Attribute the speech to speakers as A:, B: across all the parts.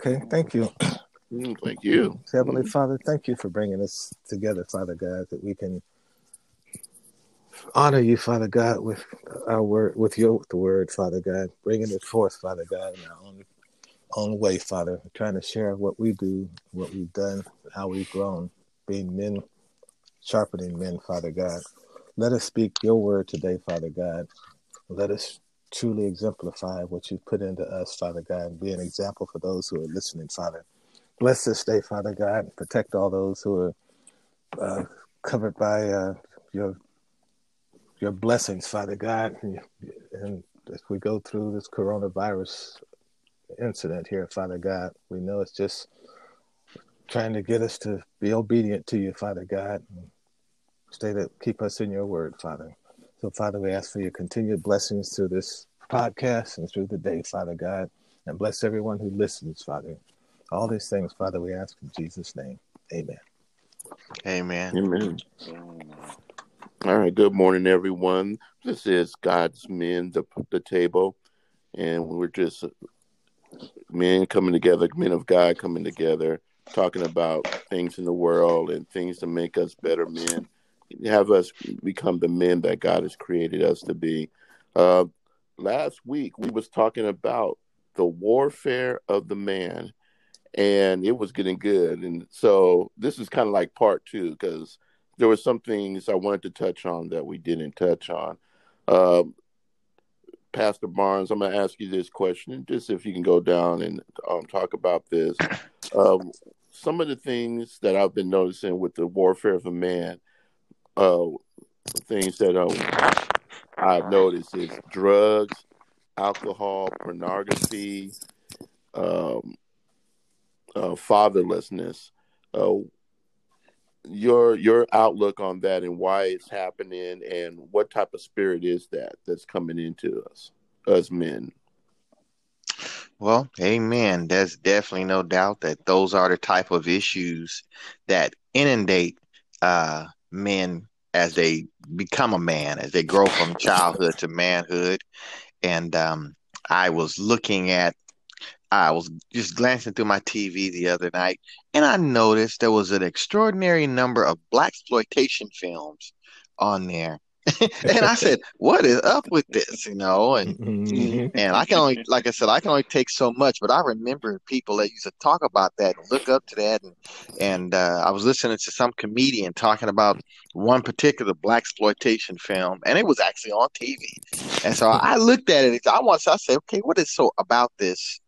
A: Okay, thank you.
B: Mm, thank you.
A: Heavenly Father, thank you for bringing us together, Father God, that we can honor you, Father God, with our word, with your the word, Father God, bringing it forth, Father God, in our own, own way, Father, trying to share what we do, what we've done, how we've grown, being men, sharpening men, Father God. Let us speak your word today, Father God. Let us truly exemplify what you've put into us, Father God, and be an example for those who are listening, Father. Bless this day, Father God. And protect all those who are uh, covered by uh, your your blessings, Father God. And as we go through this coronavirus incident here, Father God, we know it's just trying to get us to be obedient to you, Father God. Stay to keep us in your word, Father. So, Father, we ask for your continued blessings through this podcast and through the day, Father God. And bless everyone who listens, Father. All these things, Father, we ask in Jesus' name. Amen.
C: Amen.
B: Amen. All right. Good morning, everyone. This is God's Men, the the table, and we're just men coming together, men of God coming together, talking about things in the world and things to make us better men, have us become the men that God has created us to be. Uh, last week we was talking about the warfare of the man and it was getting good. And so this is kind of like part two because there were some things I wanted to touch on that we didn't touch on. Um, Pastor Barnes, I'm going to ask you this question, just if you can go down and um, talk about this. Um, some of the things that I've been noticing with the warfare of a man, uh, things that um, I've noticed is drugs, alcohol, pornography, um, uh, fatherlessness. Uh, your your outlook on that and why it's happening and what type of spirit is that that's coming into us as men
C: well amen there's definitely no doubt that those are the type of issues that inundate uh, men as they become a man as they grow from childhood to manhood and um, i was looking at I was just glancing through my TV the other night, and I noticed there was an extraordinary number of black exploitation films on there. and I said, "What is up with this?" You know, and mm-hmm. and I can only, like I said, I can only take so much. But I remember people that used to talk about that and look up to that, and and uh, I was listening to some comedian talking about one particular black exploitation film, and it was actually on TV. And so I looked at it. I once I said, "Okay, what is so about this?"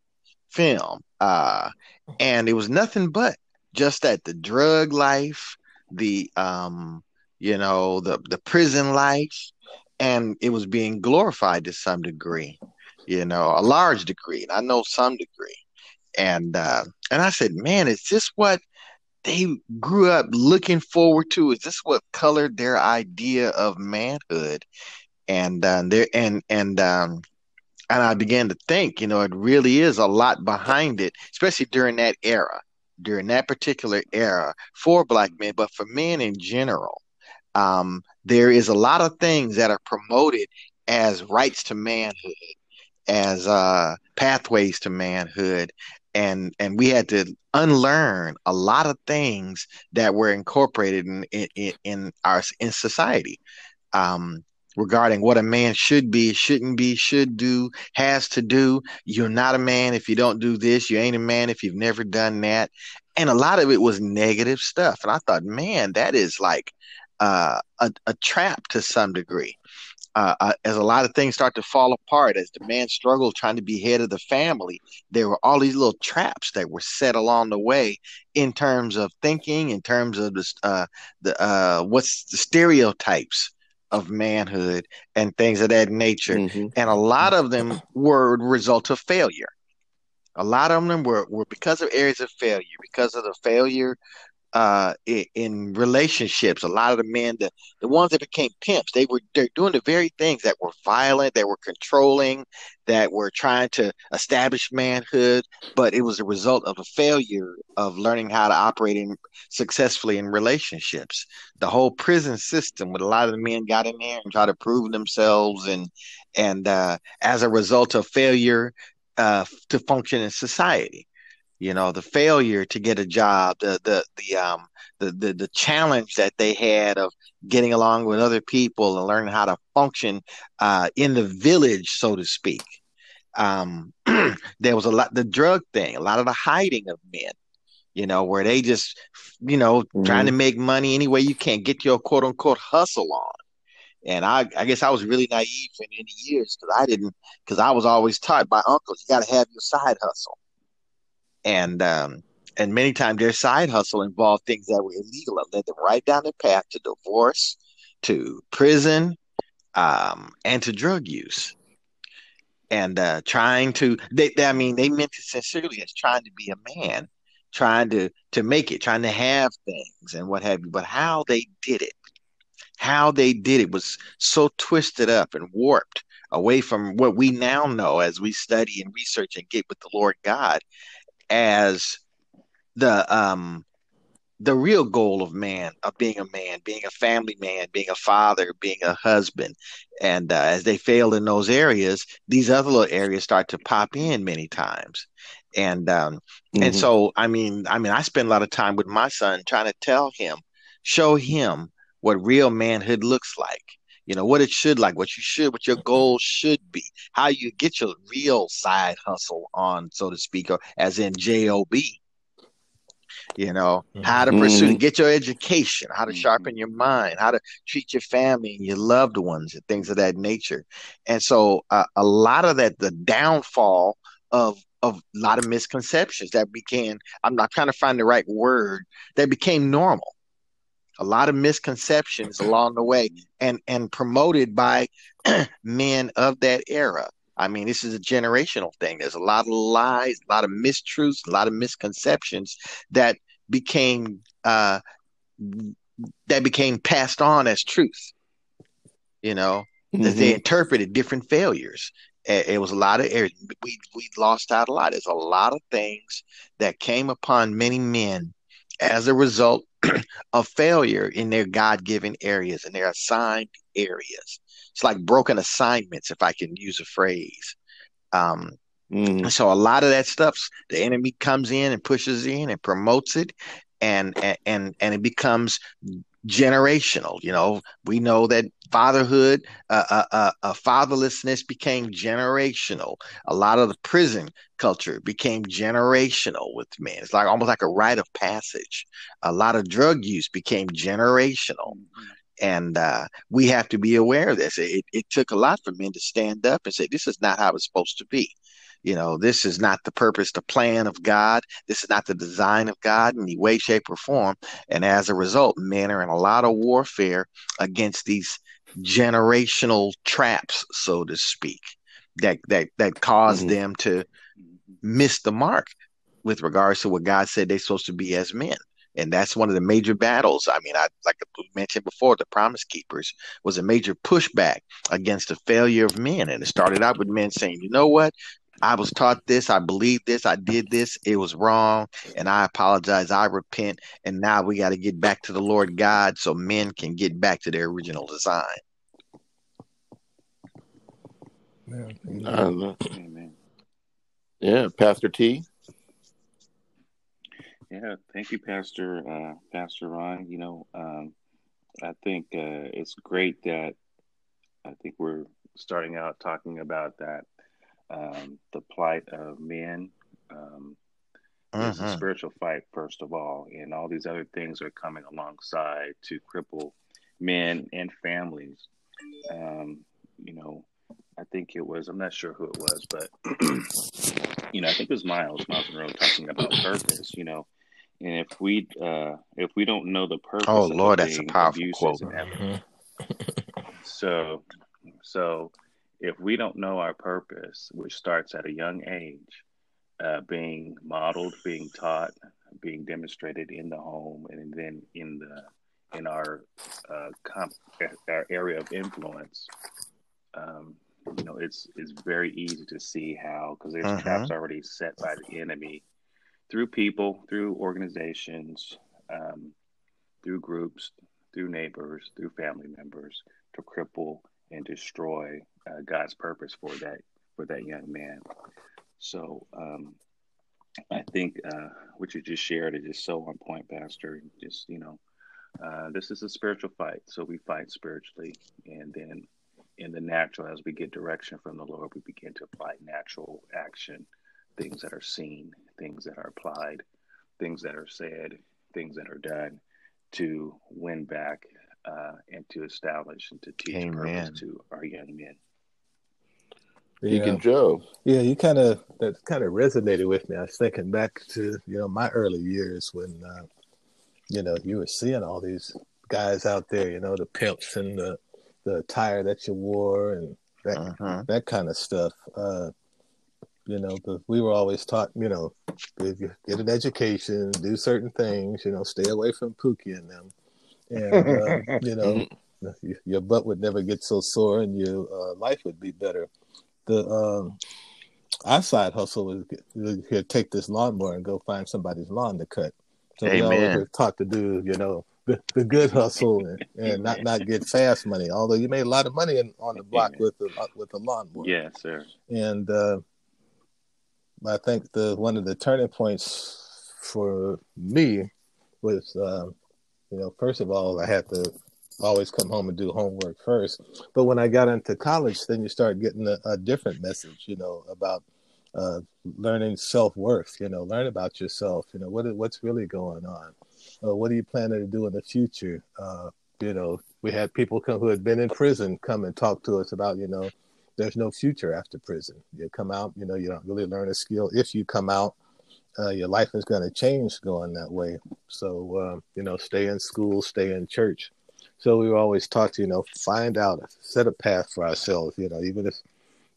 C: film. Uh, and it was nothing but just that the drug life, the um, you know, the the prison life, and it was being glorified to some degree, you know, a large degree, and I know some degree. And uh, and I said, man, is this what they grew up looking forward to? Is this what colored their idea of manhood? And uh, there and and um, and I began to think, you know, it really is a lot behind it, especially during that era, during that particular era for black men, but for men in general. Um, there is a lot of things that are promoted as rights to manhood, as uh, pathways to manhood, and and we had to unlearn a lot of things that were incorporated in in, in our in society. Um, regarding what a man should be, shouldn't be, should do, has to do. You're not a man if you don't do this. You ain't a man if you've never done that. And a lot of it was negative stuff. And I thought, man, that is like uh, a, a trap to some degree. Uh, uh, as a lot of things start to fall apart, as the man struggled trying to be head of the family, there were all these little traps that were set along the way in terms of thinking, in terms of the, uh, the uh, what's the stereotypes of manhood and things of that nature. Mm-hmm. And a lot of them were the result of failure. A lot of them were, were because of areas of failure, because of the failure uh, in, relationships. A lot of the men, the, the ones that became pimps, they were they're doing the very things that were violent, that were controlling, that were trying to establish manhood, but it was a result of a failure of learning how to operate in, successfully in relationships. The whole prison system, with a lot of the men got in there and tried to prove themselves, and and uh, as a result of failure uh, to function in society you know the failure to get a job the the the um the, the the challenge that they had of getting along with other people and learning how to function uh, in the village so to speak. Um there was a lot the drug thing a lot of the hiding of men you know where they just you know mm-hmm. trying to make money any way you can get your quote unquote hustle on. And I, I guess I was really naive for many years because I didn't, because I was always taught by uncles, you got to have your side hustle and um, and many times their side hustle involved things that were illegal and led them right down the path to divorce, to prison, um, and to drug use. And uh, trying to, they, they, I mean, they meant it sincerely as trying to be a man, trying to to make it, trying to have things and what have you. But how they did it, how they did it was so twisted up and warped away from what we now know as we study and research and get with the Lord God as the um the real goal of man of being a man being a family man being a father being a husband. And uh, as they fail in those areas these other little areas start to pop in many times. And um mm-hmm. and so i mean i mean i spend a lot of time with my son trying to tell him show him what real manhood looks like you know what it should like what you should what your goal should be how you get your real side hustle on so to speak or as in job you know mm-hmm. how to pursue mm-hmm. get your education how to sharpen your mind how to treat your family and your loved ones and things of that nature and so uh, a lot of that the downfall of of a lot of misconceptions that became i'm not trying to find the right word that became normal a lot of misconceptions along the way and and promoted by men of that era i mean this is a generational thing there's a lot of lies a lot of mistruths a lot of misconceptions that became uh that became passed on as truth you know mm-hmm. that they mm-hmm. interpreted different failures it was a lot of errors. we we lost out a lot there's a lot of things that came upon many men as a result of failure in their God given areas and their assigned areas. It's like broken assignments, if I can use a phrase. Um, mm. So a lot of that stuff, the enemy comes in and pushes in and promotes it, and and and it becomes generational. You know, we know that fatherhood, uh, uh, uh, uh, fatherlessness became generational. A lot of the prison culture became generational with men. It's like almost like a rite of passage. A lot of drug use became generational. Mm-hmm. And uh, we have to be aware of this. It, it took a lot for men to stand up and say, this is not how it's supposed to be. You know, this is not the purpose, the plan of God. This is not the design of God in any way, shape, or form. And as a result, men are in a lot of warfare against these generational traps, so to speak, that that that cause mm-hmm. them to miss the mark with regards to what God said they're supposed to be as men. And that's one of the major battles. I mean, I like I mentioned before, the Promise Keepers was a major pushback against the failure of men. And it started out with men saying, you know what? I was taught this, I believed this, I did this, it was wrong, and I apologize, I repent, and now we got to get back to the Lord God so men can get back to their original design.
B: Amen. Amen. Yeah, Pastor T.
D: Yeah, thank you, Pastor uh, Pastor Ron. You know, um, I think uh, it's great that I think we're starting out talking about that um, the plight of men. Um, uh-huh. It's a mm-hmm. spiritual fight, first of all, and all these other things are coming alongside to cripple men and families. Um, you know, I think it was, I'm not sure who it was, but, you know, I think it was Miles, Myles Munroe talking about purpose, you know, and if we, uh, if we don't know the purpose,
C: oh Lord, that's a powerful quote. Mm-hmm.
D: so, so if we don't know our purpose, which starts at a young age, uh, being modeled, being taught, being demonstrated in the home, and then in the in our uh, comp- our area of influence, um, you know, it's it's very easy to see how because there's uh-huh. traps already set by the enemy through people, through organizations, um, through groups, through neighbors, through family members to cripple and destroy uh, God's purpose for that for that young man. So um, I think uh, what you just shared is just so on point, Pastor. Just you know, uh, this is a spiritual fight, so we fight spiritually, and then in the natural, as we get direction from the Lord, we begin to apply natural action, things that are seen, things that are applied, things that are said, things that are done to win back uh, and to establish and to teach Amen. purpose to our young men.
B: Yeah. Deacon Joe.
A: Yeah, you kind of that kind of resonated with me. I was thinking back to you know my early years when uh, you know you were seeing all these guys out there, you know, the pimps and the the attire that you wore and that uh-huh. that kind of stuff. Uh, you know, but we were always taught, you know, get an education, do certain things, you know, stay away from Pookie and them, and uh, you know, your butt would never get so sore and your uh, life would be better the um, our side hustle was here take this lawnmower and go find somebody's lawn to cut. So Amen. we always taught to do, you know, the, the good hustle and, and not not get fast money. Although you made a lot of money in, on the block Amen. with the uh, with the lawnmower.
D: Yeah, sir.
A: And uh, I think the one of the turning points for me was, uh, you know, first of all, I had to always come home and do homework first. But when I got into college, then you start getting a, a different message, you know, about uh, learning self worth. You know, learn about yourself. You know, what what's really going on. Uh, what are you planning to do in the future? Uh, you know, we had people come, who had been in prison come and talk to us about, you know, there's no future after prison. You come out, you know, you don't really learn a skill. If you come out, uh, your life is going to change going that way. So, uh, you know, stay in school, stay in church. So we were always taught to, you know, find out, set a path for ourselves. You know, even if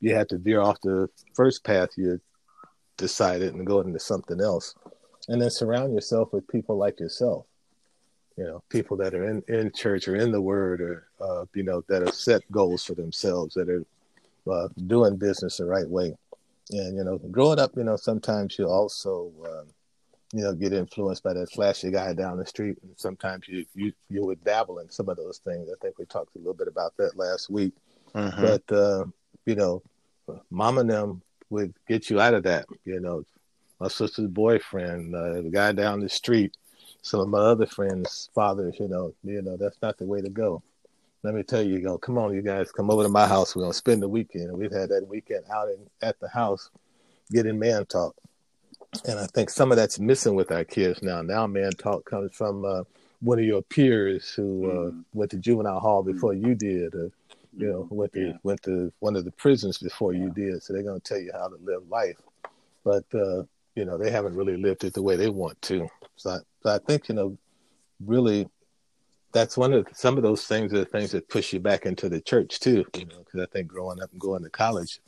A: you had to veer off the first path you decided and go into something else, and then surround yourself with people like yourself. You know, people that are in in church or in the Word, or uh, you know, that have set goals for themselves, that are uh, doing business the right way. And you know, growing up, you know, sometimes you also um, you know, get influenced by that flashy guy down the street. And sometimes you you you would dabble in some of those things. I think we talked a little bit about that last week. Mm-hmm. But uh, you know, mom and them would get you out of that. You know, my sister's boyfriend, uh, the guy down the street, some of my other friends' fathers. You know, you know that's not the way to go. Let me tell you, you know, come on, you guys, come over to my house. We're gonna spend the weekend. We've had that weekend out in, at the house, getting man talk and I think some of that's missing with our kids now. Now, man talk comes from uh, one of your peers who uh, mm-hmm. went to juvenile hall before you did, or you know, went to yeah. went to one of the prisons before yeah. you did. So they're going to tell you how to live life, but uh, you know, they haven't really lived it the way they want to. So I, so I think you know, really, that's one of the, some of those things are the things that push you back into the church too. You know, because I think growing up and going to college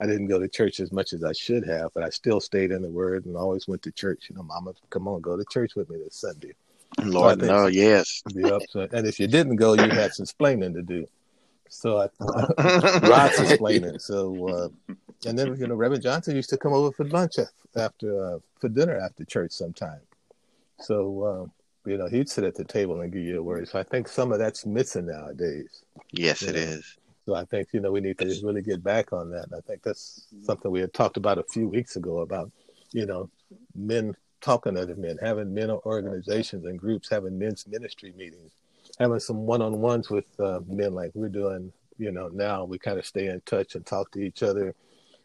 A: I didn't go to church as much as I should have, but I still stayed in the Word and always went to church. You know, Mama, come on, go to church with me this Sunday.
C: Lord, so no, yes.
A: Yep. So, and if you didn't go, you had some explaining to do. So I, lots of explaining. So, uh, and then you know, Reverend Johnson used to come over for lunch after uh, for dinner after church sometime. So uh, you know, he'd sit at the table and give you a word. So I think some of that's missing nowadays.
C: Yes, it know? is.
A: So I think you know we need to really get back on that. And I think that's something we had talked about a few weeks ago about you know men talking to other men, having men organizations and groups, having men's ministry meetings, having some one-on-ones with uh, men like we're doing. You know now we kind of stay in touch and talk to each other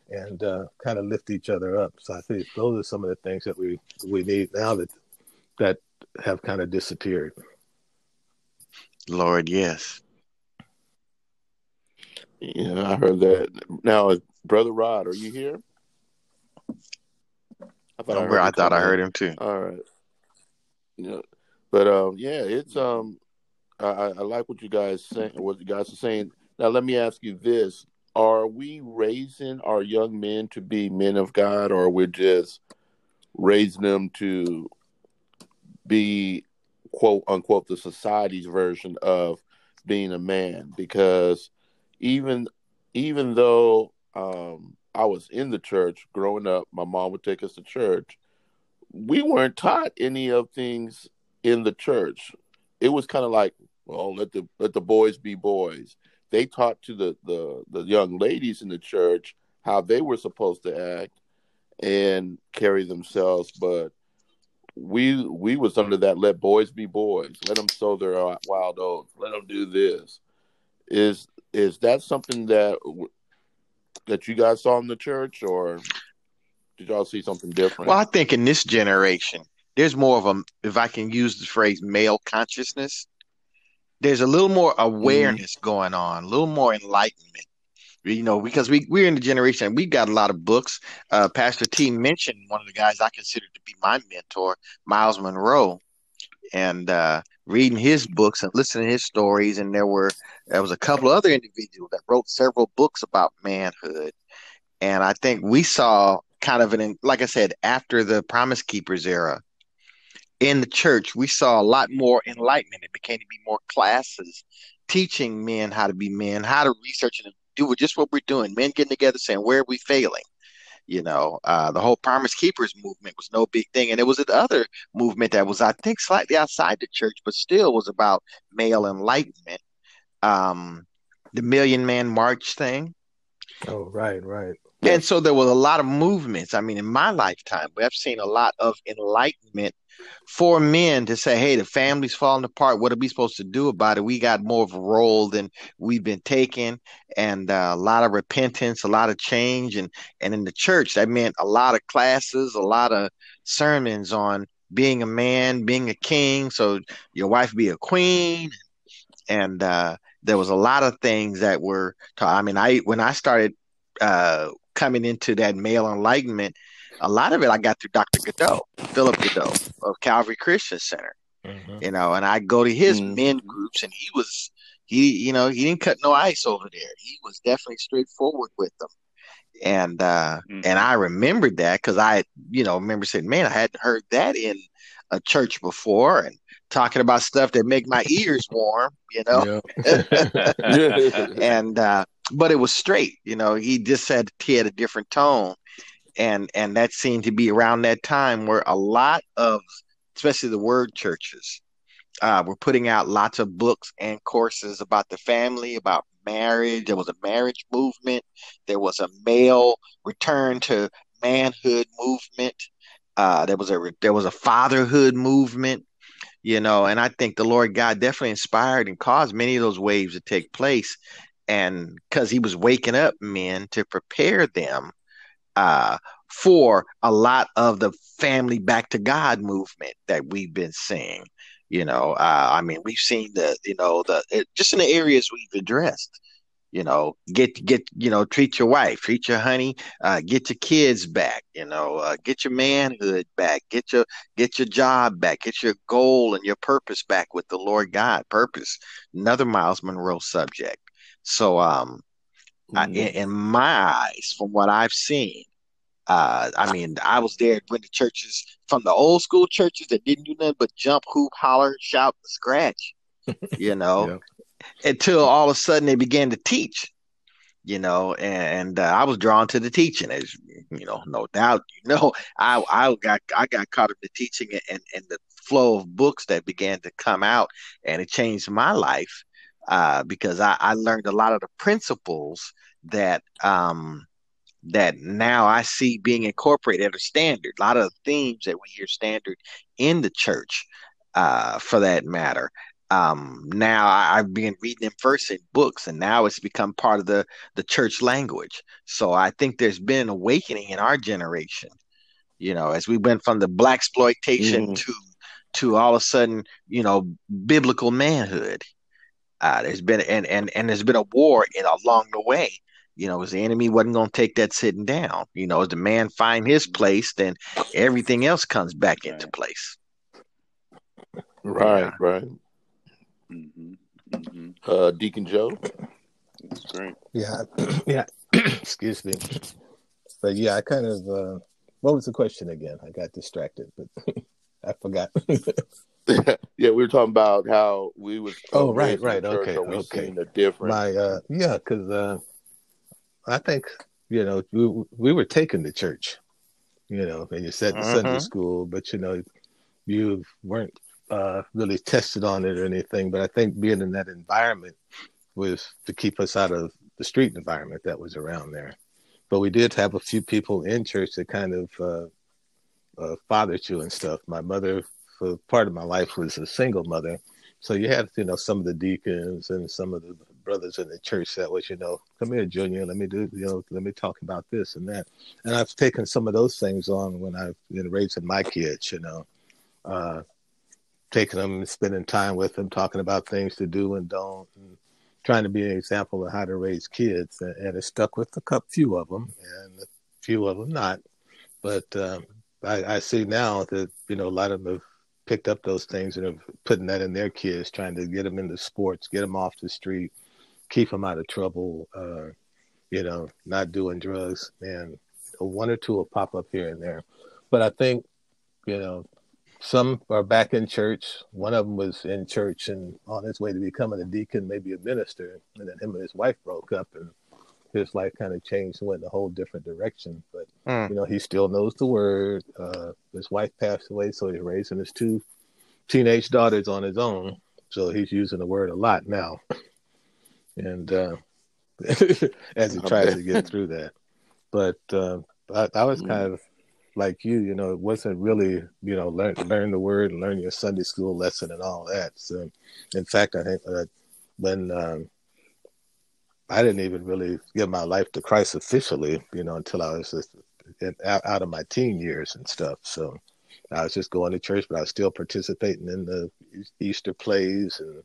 A: and uh, kind of lift each other up. So I think those are some of the things that we we need now that that have kind of disappeared.
C: Lord, yes.
B: Yeah, I heard that. Now, brother Rod, are you here?
C: I thought, I, heard, I, thought I heard him too.
B: All right. Yeah, but um, yeah, it's um, I, I like what you guys saying. What you guys are saying. Now, let me ask you this: Are we raising our young men to be men of God, or we're just raising them to be quote unquote the society's version of being a man? Because even even though um, I was in the church growing up, my mom would take us to church. We weren't taught any of things in the church. It was kind of like, well, let the let the boys be boys. They taught to the the the young ladies in the church how they were supposed to act, and carry themselves, but we we was under that let boys be boys let them sow their wild oats let them do this is is that something that that you guys saw in the church or did y'all see something different
C: well i think in this generation there's more of a if i can use the phrase male consciousness there's a little more awareness mm-hmm. going on a little more enlightenment you know, because we we're in the generation we've got a lot of books. Uh, Pastor T mentioned one of the guys I consider to be my mentor, Myles Munroe, and uh, reading his books and listening to his stories. And there were there was a couple other individuals that wrote several books about manhood, and I think we saw kind of an like I said after the Promise Keepers era in the church, we saw a lot more enlightenment. It became to be more classes teaching men how to be men, how to research and do just what we're doing. Men getting together saying, where are we failing? You know, uh, the whole Promise Keepers movement was no big thing. And it was another movement that was, I think, slightly outside the church, but still was about male enlightenment. Um, the Million Man March thing.
A: Oh, right, right.
C: And so there was a lot of movements. I mean, in my lifetime, we have seen a lot of enlightenment for men to say, hey, the family's falling apart. What are we supposed to do about it? We got more of a role than we've been taking, and uh, a lot of repentance, a lot of change. And, and in the church, that meant a lot of classes, a lot of sermons on being a man, being a king, so your wife be a queen. And uh, there was a lot of things that were, taught. I mean, I when I started uh, coming into that male enlightenment, a lot of it I got through Dr. Goudeaux, Philip Goudeaux of Calvary Christian Center. Mm-hmm. You know, and I go to his mm-hmm. men groups, and he was he, you know, he didn't cut no ice over there. He was definitely straightforward with them, and uh, mm-hmm. and I remembered that because I, you know, remember saying, man, I hadn't heard that in a church before, and talking about stuff that make my ears warm, you know. and uh, but it was straight, you know. He just said he had a different tone, and and that seemed to be around that time where a lot of especially the word churches uh, were putting out lots of books and courses about the family about marriage. There was a marriage movement. There was a male return to manhood movement. Uh, there was a there was a fatherhood movement you know and i think the lord god definitely inspired and caused many of those waves to take place. And because he was waking up men to prepare them uh, for a lot of the family back to God movement that we've been seeing. You know, uh, I mean, we've seen the, you know, the it, just in the areas we've addressed. You know, get get you know, treat your wife, treat your honey, uh, get your kids back. You know, uh, get your manhood back, get your get your job back, get your goal and your purpose back with the Lord God. Purpose, another Myles Munroe subject. So, um, I, in, in my eyes, from what I've seen, uh, I mean, I was there when the churches from the old school churches that didn't do nothing but jump, hoop, holler, shout, scratch, you know, yeah. until all of a sudden they began to teach, you know, and uh, I was drawn to the teaching, as you know, no doubt. You know, I I got I got caught up in the teaching and and the flow of books that began to come out, and it changed my life uh, because I, I learned a lot of the principles that um, that now I see being incorporated as standard. A lot of the themes that we hear standard in the church, uh, for that matter. Um, now I, have been reading them first in books, and now it's become part of the the church language. So I think there's been an awakening in our generation. You know, as we went from the black exploitation mm. to to all of a sudden, you know, biblical manhood. Uh, there's been and and and there's been a war in along the way you know, as the enemy wasn't going to take that sitting down. You know, as the man find his place, then everything else comes back into place.
B: Right, yeah. right. Mm-hmm. Mm-hmm. Uh, Deacon Joe.
D: That's great.
A: Yeah, yeah. Excuse me. But yeah, I kind of. Uh, what was the question again? I got distracted, but I forgot.
B: yeah, we were talking about how we was.
A: Oh, right, right. Okay, okay.
B: The difference.
A: My, uh, yeah, because uh, I think you know we we were taken to church, you know, and you said uh-huh. Sunday school, but you know you weren't uh, really tested on it or anything. But I think being in that environment was to keep us out of the street environment that was around there. but we did have a few people in church that kind of uh, uh, fathered you and stuff. My mother, for part of my life, was a single mother, so you had you know some of the deacons and some of the brothers in the church that was you know come here junior. Let me do you know let me talk about this and that. And i've taken some of those things on when i've been raising my kids you know uh taking them and spending time with them talking about things to do and don't and trying to be an example of how to raise kids. And, and it stuck with a couple few of them and a few of them not. But um, I, I see now that you know a lot of them have picked up those things and are putting that in their kids, trying to get them into sports, get them off the street, keep them out of trouble, uh, you know, not doing drugs. And one or two will pop up here and there. But I think, you know, some are back in church. One of them was in church and on his way to becoming a deacon, maybe a minister. And then him and his wife broke up and his life kind of changed and went in a whole different direction. But mm. you know, he still knows the word. Uh, his wife passed away, so he's raising his two teenage daughters on his own. So he's using the word a lot now, and uh, as he tries to get through that. But uh, I, I, was mm. kind of like you, you know, it wasn't really, you know, learn learn the word and learn your Sunday school lesson and all that. So, in fact, I think uh, when um, I didn't even really give my life to Christ officially, you know, until I was just out of my teen years and stuff. So I was just going to church, but I was still participating in the Easter plays and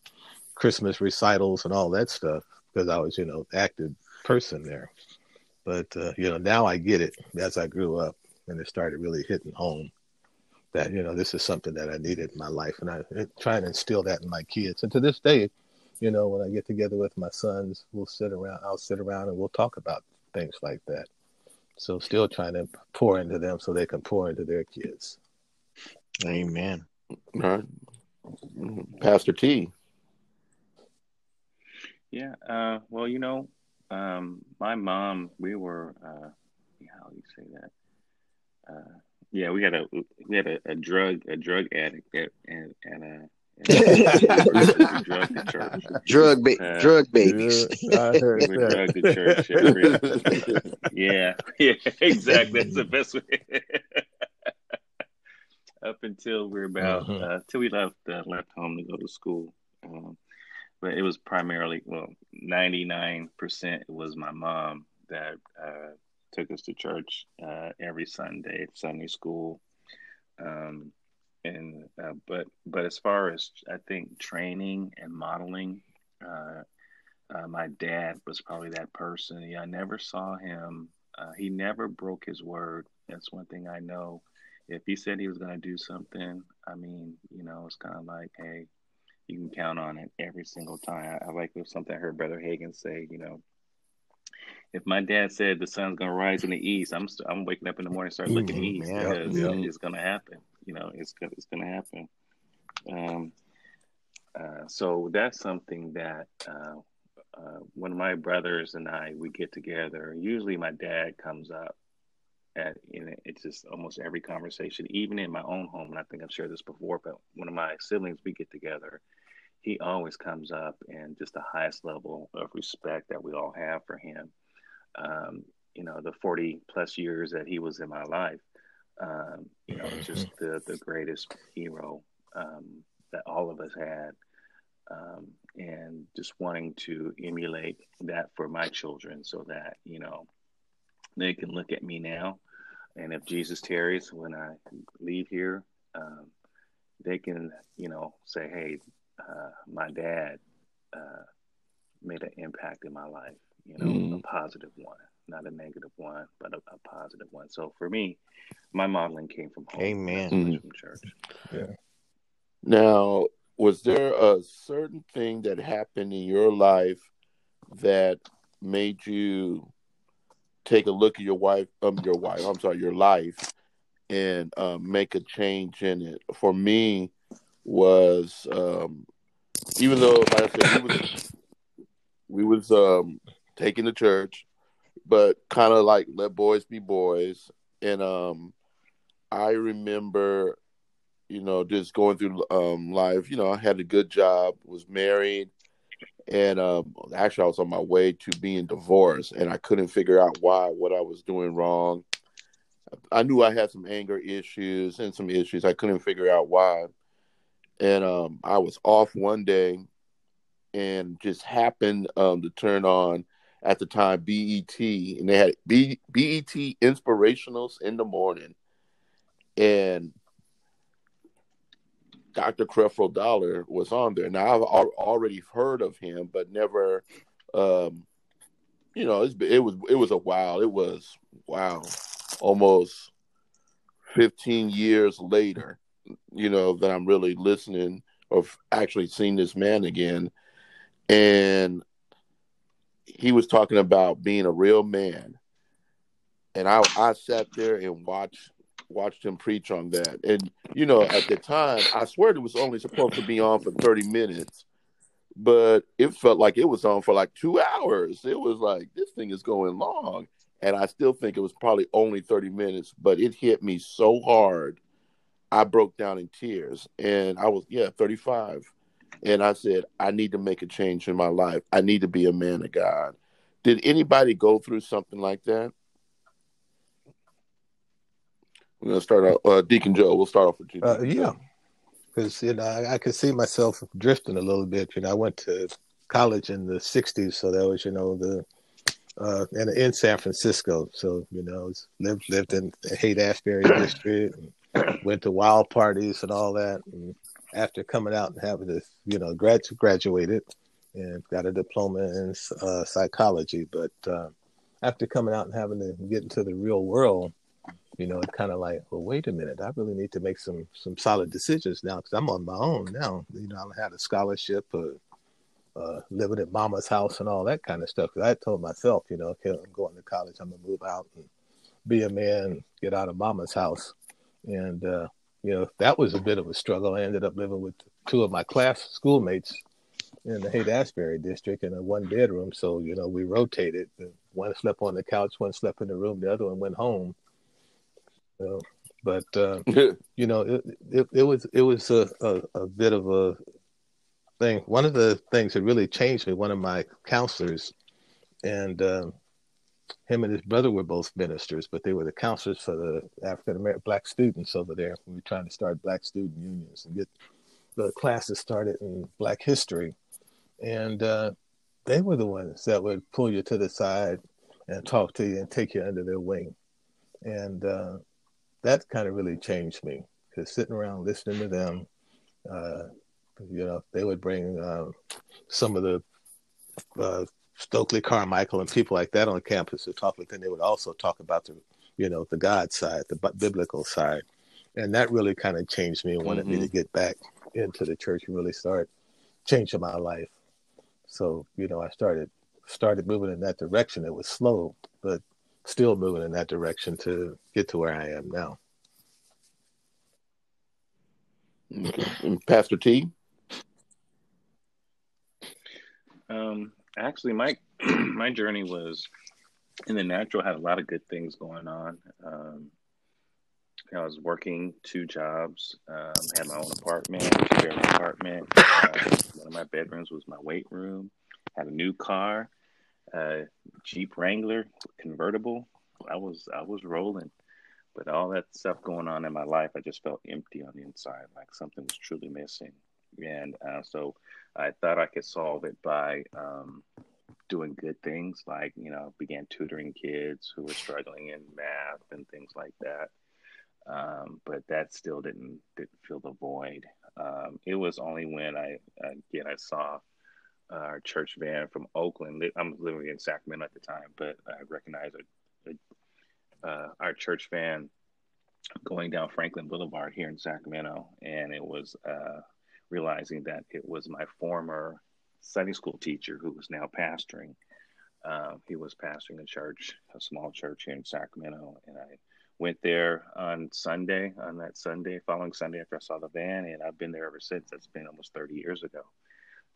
A: Christmas recitals and all that stuff because I was, you know, active person there. But uh, you know, now I get it as I grew up and it started really hitting home that you know this is something that I needed in my life, and I try and instill that in my kids. And to this day, you know, when I get together with my sons, we'll sit around, I'll sit around and we'll talk about things like that. So still trying to pour into them so they can pour into their kids.
C: Amen.
B: All right. Pastor T.
D: Yeah. Uh, well, you know, um, my mom, we were, uh, how do you say that? Uh, yeah, we had a we had a, a drug a drug addict and and a
C: drug to. Drug, ba- uh, drug babies.
D: I drug church. Every, yeah, yeah, exactly. That's the best way. Up until we are about, uh-huh. uh, till we left uh, left home to go to school, um, but it was primarily well, ninety nine percent. It was my mom that uh, took us to church uh, every Sunday, Sunday school. Um, and uh, but but as far as I think training and modeling, uh, uh, my dad was probably that person. Yeah, I never saw him. Uh, he never broke his word. That's one thing I know. If he said he was going to do something, I mean, you know, it's kind of like, hey, you can count on it every single time. I, I like something I heard Brother Hagin say. You know, if my dad said the sun's going to rise in the east, I'm st- I'm waking up in the morning, start looking mm-hmm, east yeah, because yeah. it's going to happen you know it's gonna it's gonna happen. Um, uh, so that's something that uh, uh, when my brothers and I we get together, usually my dad comes up at know, it's just almost every conversation, even in my own home, and I think I've shared this before, but one of my siblings we get together, he always comes up and just the highest level of respect that we all have for him. Um, you know, the 40 plus years that he was in my life. Um, you know, just the, the greatest hero um, that all of us had. Um, and just wanting to emulate that for my children so that, you know, they can look at me now. And if Jesus tarries when I leave here, um, they can, you know, say, hey, uh, my dad uh, made an impact in my life, you know, mm. a positive one not a negative one, but a, a, positive one. So for me, my modeling came from home.
C: Amen.
D: Mm-hmm. From church.
A: Yeah.
B: Now, was there a certain thing that happened in your life that made you take a look at your wife, um, your wife, I'm sorry, your life, and um, make a change in it? For me, was um, even though, like I said, we was we was um, taking the church, but kind of like let boys be boys. And um, I remember, you know, just going through um life. You know, I had a good job, was married, and um, actually I was on my way to being divorced, and I couldn't figure out why what I was doing wrong. I knew I had some anger issues and some issues. I couldn't figure out why, and um, I was off one day, and just happened um, to turn on at the time BET, and they had B- BET Inspirationals in the morning, and Dr. Creflo Dollar was on there. Now I've already heard of him, but never, um, you know, it was it was a while. It was wow, almost fifteen years later, you know, that I'm really listening or actually seeing this man again, and he was talking about being a real man, and I I sat there and watched watched him preach on that. And you know, at the time, I swear it was only supposed to be on for 30 minutes, but it felt like it was on for like two hours. It was like this thing is going long. And I still think it was probably only 30 minutes, but it hit me so hard. I broke down in tears. And I was, yeah, 35. And I said, I need to make a change in my life. I need to be a man of God. Did anybody go through something like that? We're gonna start out. Uh, Deacon Joe. We'll start off with you.
A: Uh, yeah, because you know I, I could see myself drifting a little bit. You know, I went to college in the '60s, so that was you know the uh, in in San Francisco. So you know, lived lived in the Haight Ashbury district, and went to wild parties and all that. And after coming out and having this, you know, grad graduated and got a diploma in uh, psychology, but uh, after coming out and having to get into the real world, you know, it's kind of like, well, wait a minute, I really need to make some some solid decisions now because I'm on my own now. You know, I had a scholarship, uh, uh, living at mama's house and all that kind of stuff. Because I told myself, you know, okay, I'm going to college, I'm gonna move out and be a man, get out of mama's house, and uh, you know, that was a bit of a struggle. I ended up living with two of my class schoolmates in the Haight Ashbury district in a one bedroom. So you know, we rotated. One slept on the couch, one slept in the room, the other one went home know, but uh, you know, it, it, it was it was a, a, a bit of a thing. One of the things that really changed me. One of my counselors, and uh, him and his brother were both ministers, but they were the counselors for the African American black students over there. We were trying to start black student unions and get the classes started in Black history, and uh, they were the ones that would pull you to the side and talk to you and take you under their wing. And uh, that kind of really changed me because sitting around listening to them, uh, you know, they would bring uh, some of the uh, Stokely Carmichael and people like that on campus to talk, but then they would also talk about the, you know, the God side, the biblical side, and that really kind of changed me and wanted mm-hmm. me to mm-hmm. get back into the church and really start changing my life. So you know, I started started moving in that direction. It was slow, but still moving in that direction to get to where I am now.
B: Pastor
D: T. Um, actually, my my journey was in the natural. Had a lot of good things going on. Um, I was working two jobs. Um, had my own apartment, spare apartment. Uh, one of my bedrooms was my weight room. Had a new car uh, Jeep Wrangler convertible. I was I was rolling, but all that stuff going on in my life, I just felt empty on the inside, like something was truly missing. And uh, so I thought I could solve it by um, doing good things, like you know, began tutoring kids who were struggling in math and things like that. Um, but that still didn't didn't fill the void. Um, it was only when I again I saw our church van from Oakland. I'm living in Sacramento at the time, but I recognized a, a, uh, our church van going down Franklin Boulevard here in Sacramento, and it was uh, realizing that it was my former Sunday school teacher who was now pastoring. Uh, he was pastoring a church, a small church here in Sacramento, and I went there on Sunday, on that Sunday, following Sunday after I saw the van, and I've been there ever since. That's been almost 30 years ago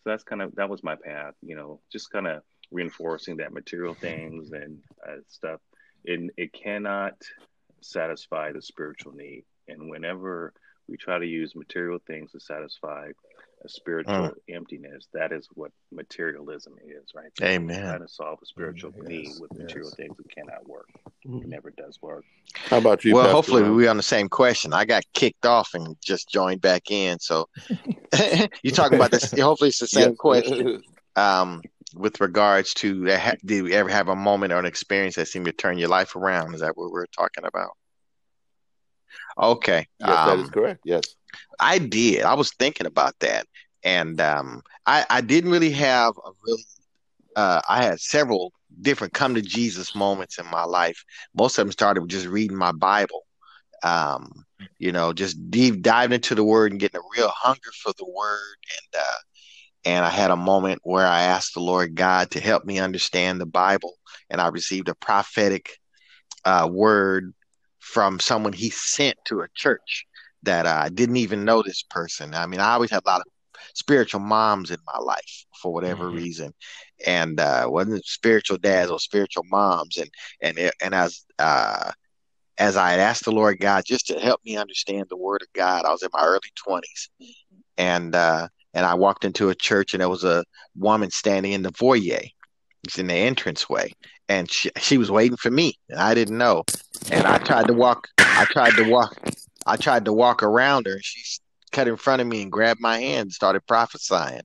D: so that's kind of that was my path you know just kind of reinforcing that material things and uh, stuff and it cannot satisfy the spiritual need and whenever we try to use material things to satisfy a spiritual mm. emptiness. That is what materialism is, right?
C: There. Amen.
D: Trying to solve a spiritual mm, need with yes. material things that cannot work. Mm. It never does work.
B: How about you?
C: Well, Pastor hopefully Ron? we're on the same question. I got kicked off and just joined back in. So you talk about this. Hopefully, it's the same question. Um, with regards to did you ever have a moment or an experience that seemed to turn your life around? Is that what we're talking about? Okay.
B: Yes, um, that is um, correct. Yes.
C: I did. I was thinking about that. And um, I, I didn't really have a really, uh, I had several different come to Jesus moments in my life. Most of them started with just reading my Bible. Um, you know, just deep diving into the word and getting a real hunger for the word. And, uh, and I had a moment where I asked the Lord God to help me understand the Bible. And I received a prophetic uh, word from someone he sent to a church that I uh, didn't even know this person. I mean, I always had a lot of spiritual moms in my life for whatever mm-hmm. reason, and uh, wasn't spiritual dads or spiritual moms, and and and as uh, as I had asked the Lord God just to help me understand the Word of God, I was in my early twenties, and uh, and I walked into a church, and there was a woman standing in the foyer, it's in the entranceway, and she she was waiting for me, and I didn't know, and I tried to walk, I tried to walk, I tried to walk around her, and she cut in front of me and grabbed my hand and started prophesying,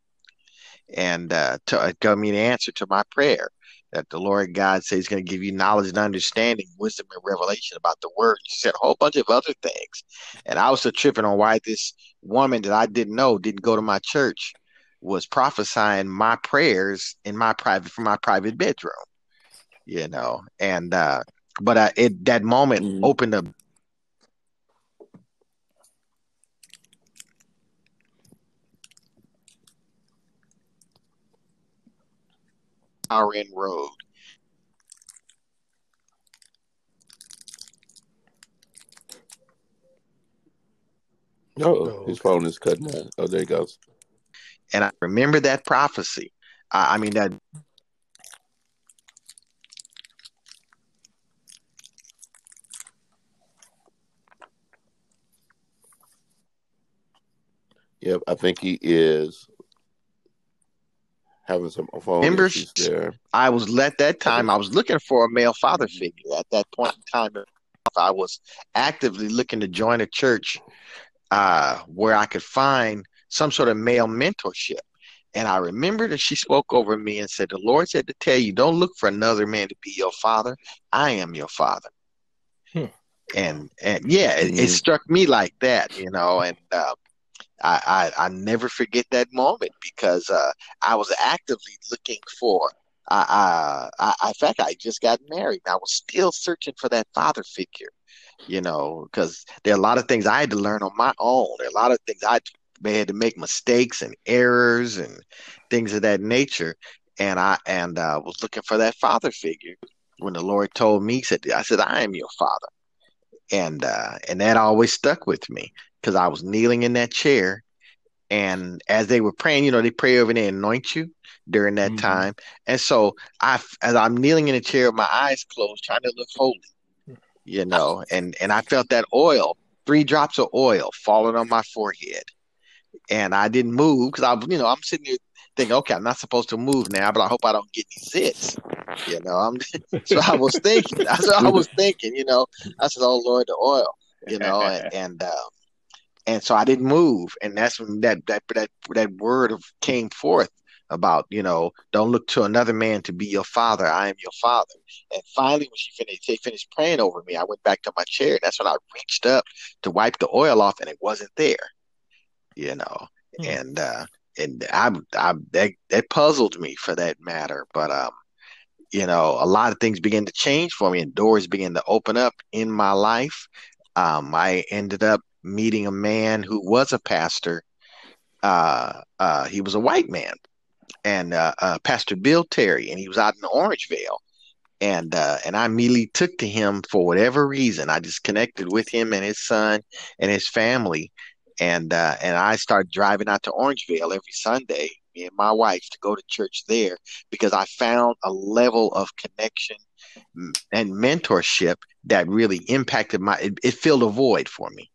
C: and uh, to, uh, got me the answer to my prayer that the Lord God says He's going to give you knowledge and understanding, wisdom and revelation about the Word. She said a whole bunch of other things, and I was so tripping on why this woman that I didn't know didn't go to my church was prophesying my prayers in my private from my private bedroom you know and uh but uh, it that moment mm-hmm. opened up our end road
B: oh, his phone is cutting out. Oh, there he goes.
C: And I remember that prophecy. I, I mean, that
B: Yep, I think he is having some phone issues there.
C: I was at that time. I was looking for a male father figure. At that point in time, I was actively looking to join a church uh, where I could find some sort of male mentorship. And I remember that she spoke over me and said, The Lord said to tell you, don't look for another man to be your father. I am your father. Hmm. And and yeah, mm-hmm. it, it, struck me like that, you know, and uh, I, I, I never forget that moment because uh, I was actively looking for. I, I, I, in fact, I just got married. I was still searching for that father figure, you know, because there are a lot of things I had to learn on my own. There are a lot of things I had to make mistakes and errors and things of that nature. And I and uh, was looking for that father figure. When the Lord told me, said, "I said I am your father," and uh, and that always stuck with me because I was kneeling in that chair. And as they were praying, you know, they pray over and they anoint you during that mm-hmm. time. And so I, as I'm kneeling in a chair with my eyes closed, trying to look holy, you know, and, and I felt that oil, three drops of oil falling on my forehead. And I didn't move because I, you know, I'm sitting there thinking, okay, I'm not supposed to move now, but I hope I don't get any zits. You know, I'm so I was thinking, that's what I was thinking, you know. I said, Oh Lord, the oil, you know, and, and um, and so I didn't move, and that's when that that that that word came forth about you know don't look to another man to be your father. I am your father. And finally, when she finished, they finished praying over me. I went back to my chair, and that's when I reached up to wipe the oil off, and it wasn't there. You know, hmm. and uh, and I, I that that puzzled me for that matter, but um you know, a lot of things began to change for me and doors began to open up in my life. Um, I ended up meeting a man who was a pastor. Uh, uh, he was a white man, and uh, uh Pastor Bill Terry, and he was out in Orangevale. And uh, and I immediately took to him for whatever reason. I just connected with him and his son and his family, and uh, and I started driving out to Orangevale every Sunday, me and my wife, to go to church there because I found a level of connection and mentorship that really impacted my. It, it filled a void for me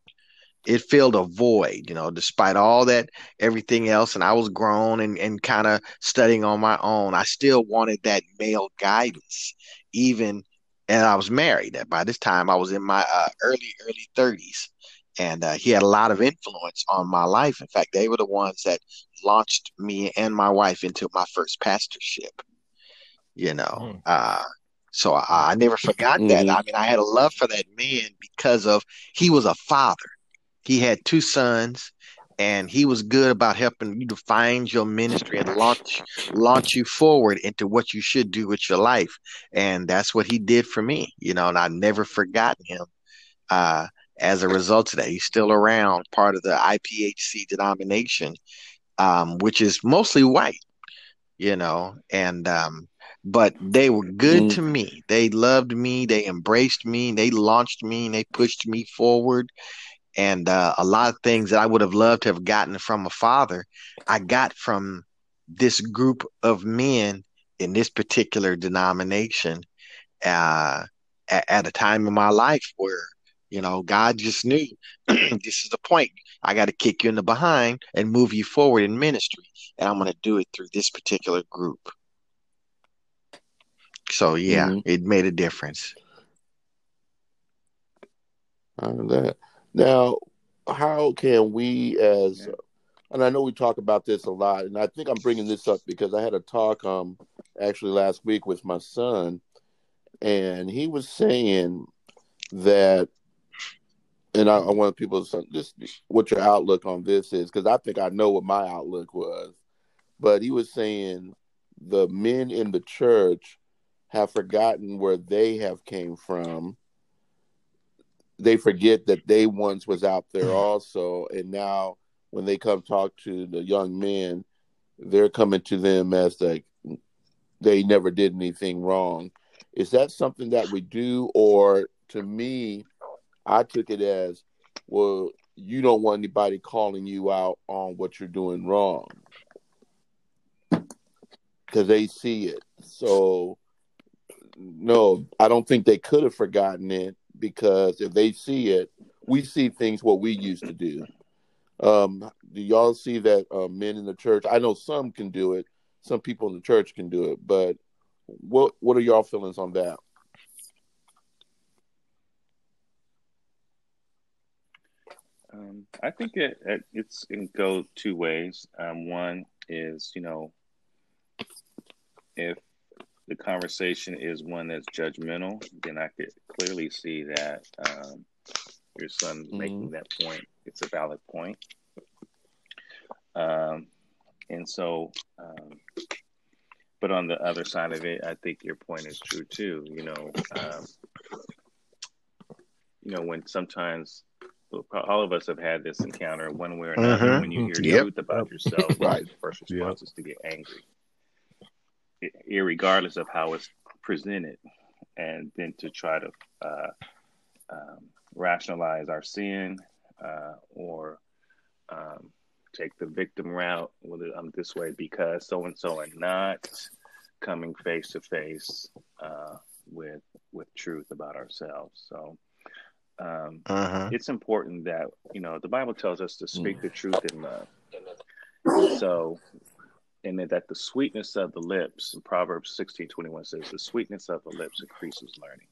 C: it filled a void, you know, despite all that, everything else. And I was grown and, and kind of studying on my own. I still wanted that male guidance, even, and I was married. By this time, I was in my uh, early, early 30s. And uh, he had a lot of influence on my life. In fact, they were the ones that launched me and my wife into my first pastorship. You know, mm. uh, so I, I never forgot mm-hmm. that. I mean, I had a love for that man because of he was a father. He had two sons, and he was good about helping you to find your ministry and launch launch you forward into what you should do with your life. And that's what he did for me, you know. And I never forgotten him. Uh, as a result of that, he's still around, part of the IPHC denomination, um, which is mostly white, you know. And um, but they were good mm. to me. They loved me. They embraced me. They launched me. And they pushed me forward. And uh, a lot of things that I would have loved to have gotten from a father, I got from this group of men in this particular denomination uh, at, at a time in my life where you know God just knew this is the point. I got to kick you in the behind and move you forward in ministry, and I'm going to do it through this particular group. So yeah, mm-hmm. it made a difference.
B: that. Now, how can we, as and I know we talk about this a lot, and I think I'm bringing this up because I had a talk um actually last week with my son, and he was saying that, and I, I want people to just what your outlook on this is because I think I know what my outlook was, but he was saying the men in the church have forgotten where they have came from. They forget that they once was out there also. And now when they come talk to the young men they're coming to them as like they never did anything wrong. Is that something that we do? Or to me i took it as well you don't want anybody calling you out on what you're doing wrong because they see it so no, I don't think they could have forgotten it because if they see it, we see things what we used to do. Um, do y'all see that uh, men in the church? I know some can do it. Some people in the church can do it, but what what are y'all feelings on that?
D: Um, I think it, it it's it go two ways. Um, one is you know if the conversation is one that's judgmental, then I could clearly see that um, your son mm-hmm. making that point. It's a valid point. Um, and so, um, but on the other side of it, I think your point is true too. You know, um, you know, when sometimes all of us have had this encounter one way or another mm-hmm. when you hear yep. truth about yourself, right? The first response yep. is to get angry regardless of how it's presented, and then to try to uh, um, rationalize our sin uh, or um, take the victim route. Well, I'm this way because so and so, and not coming face to face with with truth about ourselves. So. Um, uh-huh. It's important that you know the Bible tells us to speak mm. the truth in love. So and that the sweetness of the lips, Proverbs sixteen twenty one says, the sweetness of the lips increases learning.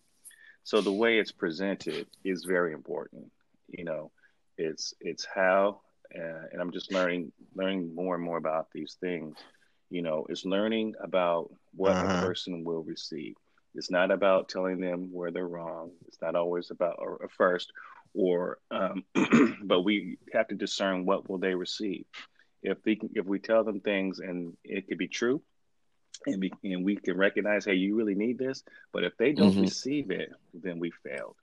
D: So the way it's presented is very important. You know, it's it's how, uh, and I'm just learning learning more and more about these things. You know, it's learning about what uh-huh. a person will receive. It's not about telling them where they're wrong. It's not always about a first, or um, but we have to discern what will they receive if they if we tell them things and it could be true and we, and we can recognize hey you really need this but if they don't mm-hmm. receive it then we failed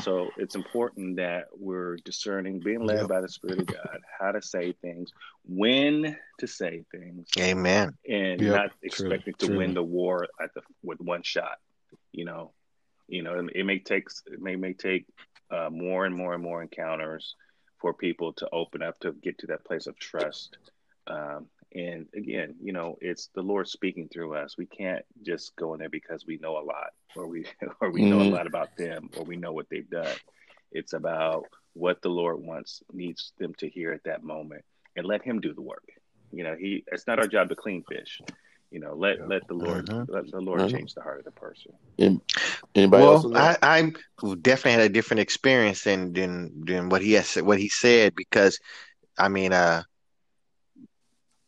D: so it's important that we're discerning being led yep. by the spirit of god how to say things when to say things
C: amen
D: and yep. not expecting to true. win the war at the with one shot you know you know it, it may take it may may take uh, more and more and more encounters for people to open up to get to that place of trust. Um, and again, you know, it's the Lord speaking through us. We can't just go in there because we know a lot, or we or we mm-hmm. know a mm-hmm. lot about them, or we know what they've done. It's about what the Lord wants needs them to hear at that moment, and let Him do the work. You know, He it's not our job to clean fish. You know, let let the Lord
C: Mhm.
D: let the Lord
B: Mhm.
D: change the heart of the person.
B: An- Anybody
C: Well,
B: that?
C: I, I definitely had a different experience than than than what he has what he said because I mean, uh,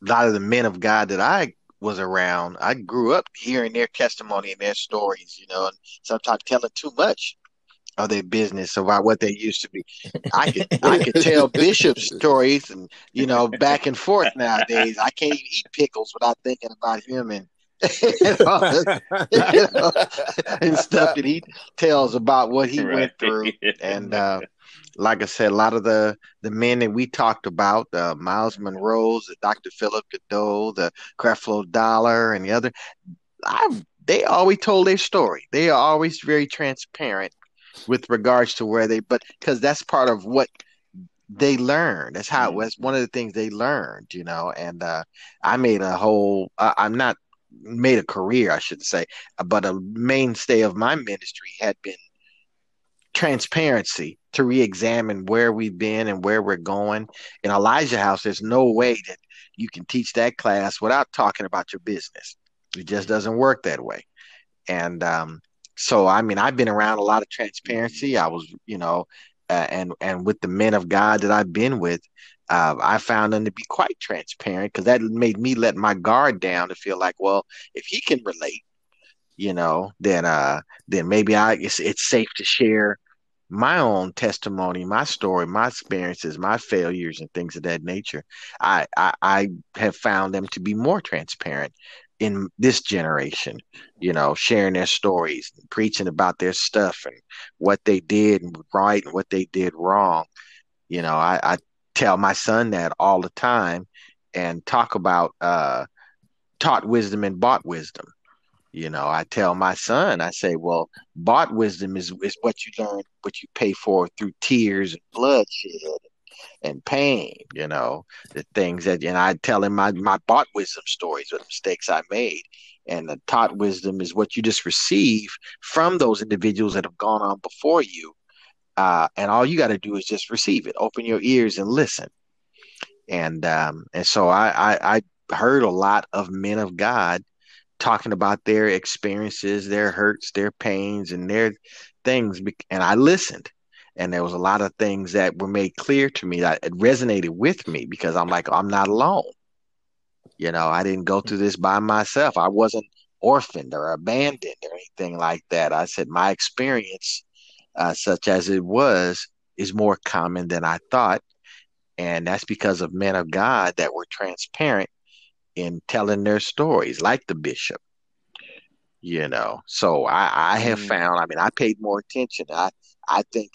C: a lot of the men of God that I was around, I grew up hearing their testimony and their stories, you know, and sometimes telling too much of their business about what they used to be. I could I could tell Bishop stories and you know back and forth nowadays. I can't even eat pickles without thinking about him and and, the- you know, and stuff that he tells about what he went through. And uh, like I said, a lot of the the men that we talked about, uh, Myles Munroe's, the Dr. Philip Goudeaux, the Creflo Dollar, and the other, I they always told their story. They are always very transparent with regards to where they, but because that's part of what they learned. That's how it was. One of the things they learned, you know. And uh, I made a whole. Uh, I'm not made a career, I should say, but a mainstay of my ministry had been transparency to re-examine where we've been and where we're going. In Elijah House, there's no way that you can teach that class without talking about your business. It just doesn't work that way. And um, so, I mean, I've been around a lot of transparency. I was, you know, uh, and and with the men of God that I've been with, uh, I found them to be quite transparent because that made me let my guard down to feel like, well, if he can relate, you know, then uh, then maybe I it's it's safe to share my own testimony, my story, my experiences, my failures, and things of that nature. I I, I have found them to be more transparent in this generation, you know, sharing their stories, and preaching about their stuff and what they did right and what they did wrong. You know, I, I tell my son that all the time and talk about uh, taught wisdom and bought wisdom. You know, I tell my son, I say, well, bought wisdom is, is what you learn, what you pay for through tears and bloodshed and pain, you know, the things that, and I tell him my, my bought wisdom stories, the mistakes I made. And the taught wisdom is what you just receive from those individuals that have gone on before you. Uh, and all you got to do is just receive it, open your ears and listen. And, um, and so I, I, I heard a lot of men of God talking about their experiences, their hurts, their pains, and their things. And I listened. And there was a lot of things that were made clear to me that it resonated with me because I'm like, I'm not alone. You know, I didn't go through this by myself. I wasn't orphaned or abandoned or anything like that. I said my experience, uh, such as it was, is more common than I thought. And that's because of men of God that were transparent in telling their stories, like the bishop. You know, so I, I have
B: Mm.
C: found. I mean, I paid more attention. I I think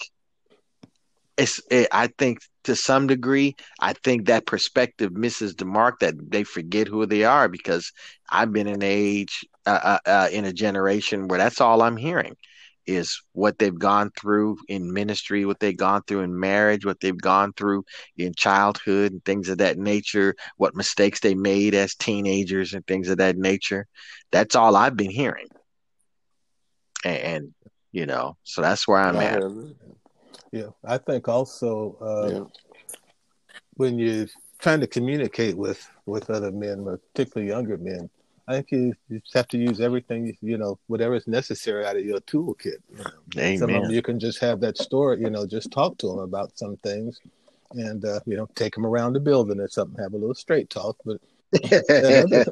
C: it's. It, I think to some degree, I think that perspective misses the mark. That they forget who they are because I've been in an age, uh, uh, uh, in a generation where that's all I'm hearing is what they've gone through in ministry, what they've gone through in marriage, what they've gone through in childhood and things of that nature, what mistakes they made as teenagers and things of that nature. That's all I've been hearing. And, and you know, so that's where I'm at.
A: Yeah, I think also uh,
B: Yeah.
A: when you're trying to communicate with with other men, particularly younger men, I think you, you just have to use everything you know, whatever is necessary out of your toolkit. You know. Some of them you can just have that story, you know, just talk to them about some things, and uh, you know, take them around the building or something, have a little straight talk. But at other,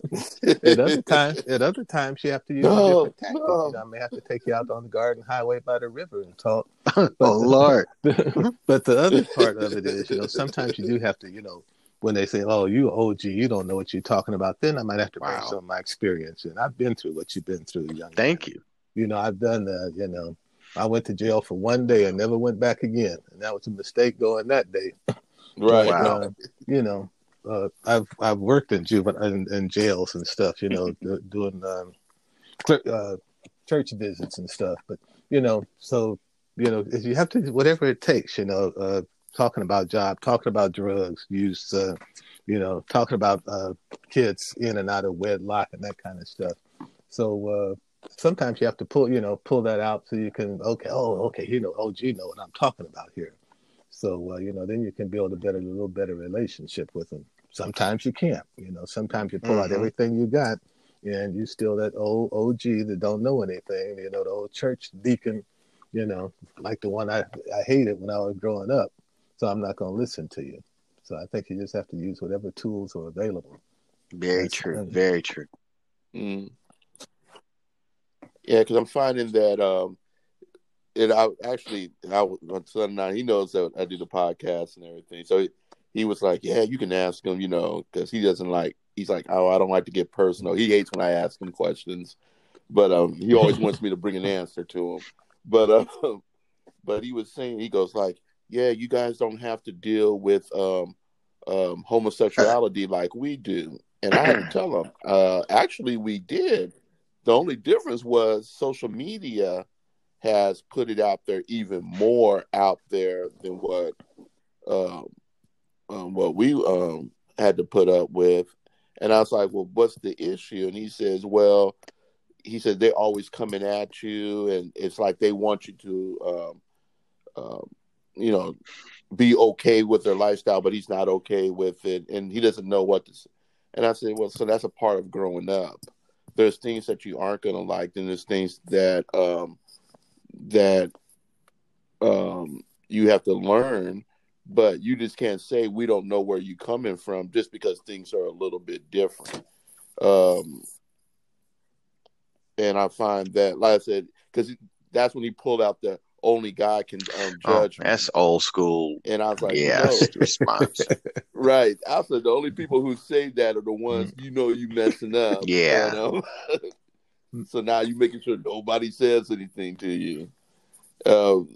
A: at other times, at other times, you have to use
B: No,
A: different tactic.
B: no.
A: You know, I may have to take you out on the garden highway by the river and talk.
C: oh Lord.
A: but the other part of it is, you know, sometimes you do have to, you know, when they say, "Oh, you OG, you don't know what you're talking about," then I might have to bring some of my experience, and I've been through what you've been through, young. man.
C: Thank you.
A: You know, I've done that. You know, I went to jail for one day and never went back again, and that was a mistake going that day.
B: Right.
C: Wow.
A: uh, you know, uh, I've I've worked in juvenile in, in jails and stuff. You know, do, doing um, cl- uh, church visits and stuff. But you know, so you know, if you have to, whatever it takes. You know, uh, talking about job, talking about drugs use, uh, you know, talking about uh, kids in and out of wedlock and that kind of stuff. So uh, sometimes you have to pull, you know, pull that out so you can okay, oh, okay, you know, OG know what I'm talking about here. So uh, you know, then you can build a better, a little better relationship with them. Sometimes you can't. You know, sometimes you pull mm-hmm. out everything you got, and you still that old OG that don't know anything. You know, the old church deacon. You know, like the one I I hated when I was growing up. So I'm not going to listen to you. So I think you just have to use whatever tools are available.
C: Very That's true. Funny. Very true.
B: Mm. Yeah, because I'm finding that um, it. I actually, I my son now he knows that I do the podcast and everything. So he, he was like, "Yeah, you can ask him," you know, because he doesn't like. He's like, "Oh, I don't like to get personal." He hates when I ask him questions, but um, he always wants me to bring an answer to him. But uh, but he was saying, he goes like, "Yeah, you guys don't have to deal with um, um, homosexuality like we do." And I had to tell them, uh, actually, we did. The only difference was social media has put it out there even more out there than what um, um, what we um, had to put up with. And I was like, "Well, what's the issue?" And he says, "Well, he said they're always coming at you, and it's like they want you to, um, um, you know, be okay with their lifestyle, but he's not okay with it, and he doesn't know what to." Say. And I said, "Well, so that's a part of growing up. There's things that you aren't going to like, and there's things that um, that um, you have to learn." But you just can't say we don't know where you're coming from just because things are a little bit different. Um, and I find that, like I said, because that's when he pulled out the only God can um, oh, judge.
C: Oh, that's old school.
B: And I was like,
C: yeah, no. response.
B: right. I said the only people who say that are the ones mm. you know you messing up.
C: Yeah.
B: You know? so now you're making sure nobody says anything to you. Um,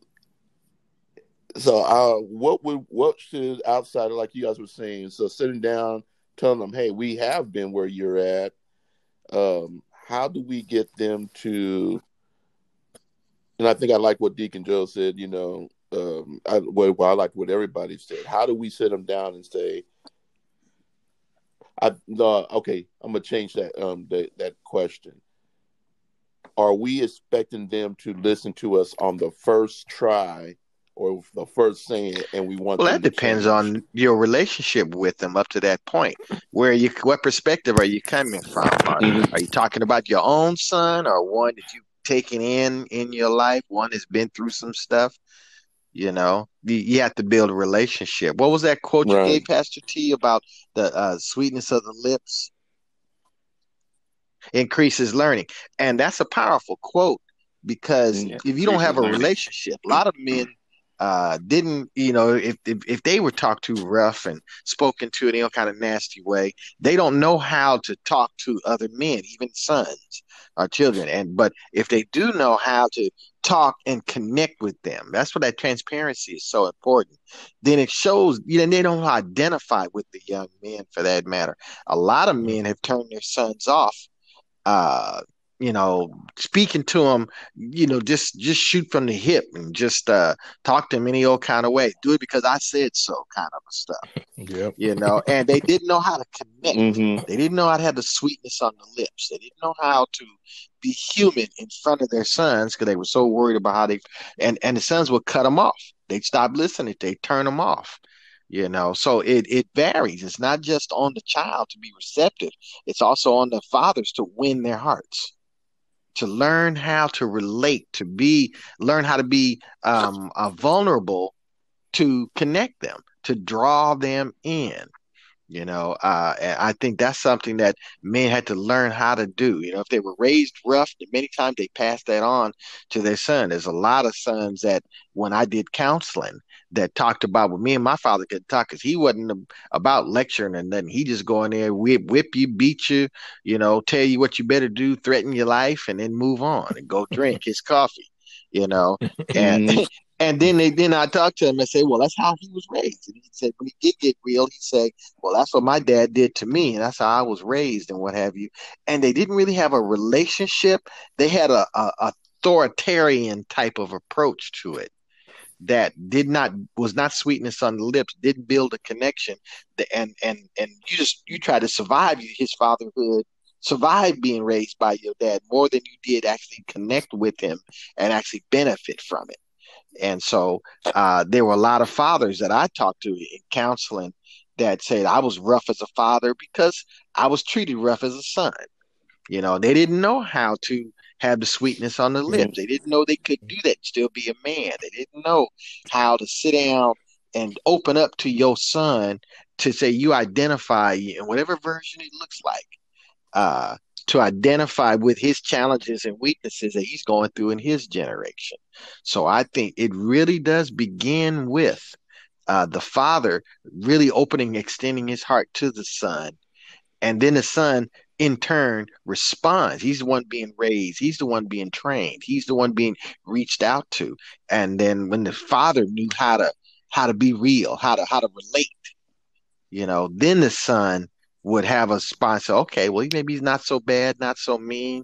B: so uh, what would what should outside like you guys were saying? So sitting down, telling them, hey, we have been where you're at. Um, how do we get them to and I think I like what Deacon Joe said, you know, um, I, well, I like what everybody said. How do we sit them down and say, I no, okay, I'm gonna change that um that, that question. Are we expecting them to listen to us on the first try or the first saying and we want
C: well that depends change? on your relationship with them up to that point where you what perspective are you coming from are, mm-hmm. are you talking about your own son or one that you taken in in your life one has been through some stuff you know you, you have to build a relationship what was that quote right. you gave pastor t about the uh, sweetness of the lips increases learning and that's a powerful quote because yeah. if you don't have a relationship a lot of men uh, didn't you know if, if, if they were talked to rough and spoken to in any kind of nasty way, they don't know how to talk to other men, even sons or children. And but if they do know how to talk and connect with them, that's what that transparency is so important. Then it shows you know they don't identify with the young men for that matter. A lot of men have turned their sons off uh, you know, speaking to them, you know, just just shoot from the hip and just uh, talk to them any old kind of way. Do it because I said so, kind of stuff.
A: Yep.
C: You know, and they didn't know how to connect. Mm-hmm. They didn't know how to have the sweetness on the lips. They didn't know how to be human in front of their sons because they were so worried about how they and and the sons would cut them off. They'd stop listening. They turn them off you know so it it varies it's not just on the child to be receptive it's also on the fathers to win their hearts to learn how to relate, to be, learn how to be um, uh, vulnerable to connect them, to draw them in. You know, uh, I think that's something that men had to learn how to do. You know, if they were raised rough, many times they pass that on to their son. There's a lot of sons that when I did counseling, that talked about what me and my father could talk because he wasn't about lecturing and then he just go in there whip, whip you beat you you know tell you what you better do threaten your life and then move on and go drink his coffee you know? And mm-hmm. and then they then I talked to him and say well that's how he was raised. And he said when he did get real he said well that's what my dad did to me and that's how I was raised and what have you. And they didn't really have a relationship. They had a, a authoritarian type of approach to it that did not was not sweetness on the lips, didn't build a connection, and and and you just you try to survive his fatherhood, survive being raised by your dad more than you did actually connect with him and actually benefit from it. And so uh, there were a lot of fathers that I talked to in counseling that said I was rough as a father because I was treated rough as a son. You know, they didn't know how to have the sweetness on the mm-hmm. lips. They didn't know they could do that still be a man. They didn't know how to sit down and open up to your son to say you identify in whatever version it looks like. Uh, to identify with his challenges and weaknesses that he's going through in his generation. So I think it really does begin with uh, the father really opening, extending his heart to the son, and then the son in turn responds. He's the one being raised. He's the one being trained. He's the one being reached out to. And then when the father knew how to how to be real, how to how to relate, you know, then the son would have a sponsor. Okay, well, maybe he's not so bad, not so mean,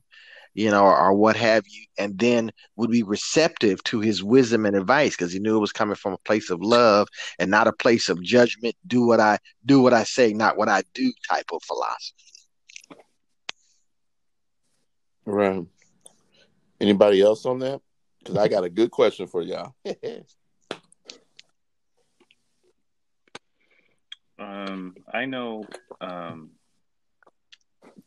C: you know, or, or what have you, and then would be receptive to his wisdom and advice because he knew it was coming from a place of love and not a place of judgment. Do what I do, what I say, not what I do, type of philosophy.
B: Right. Anybody else on that? Because I got a good question for y'all.
D: um, I know, um,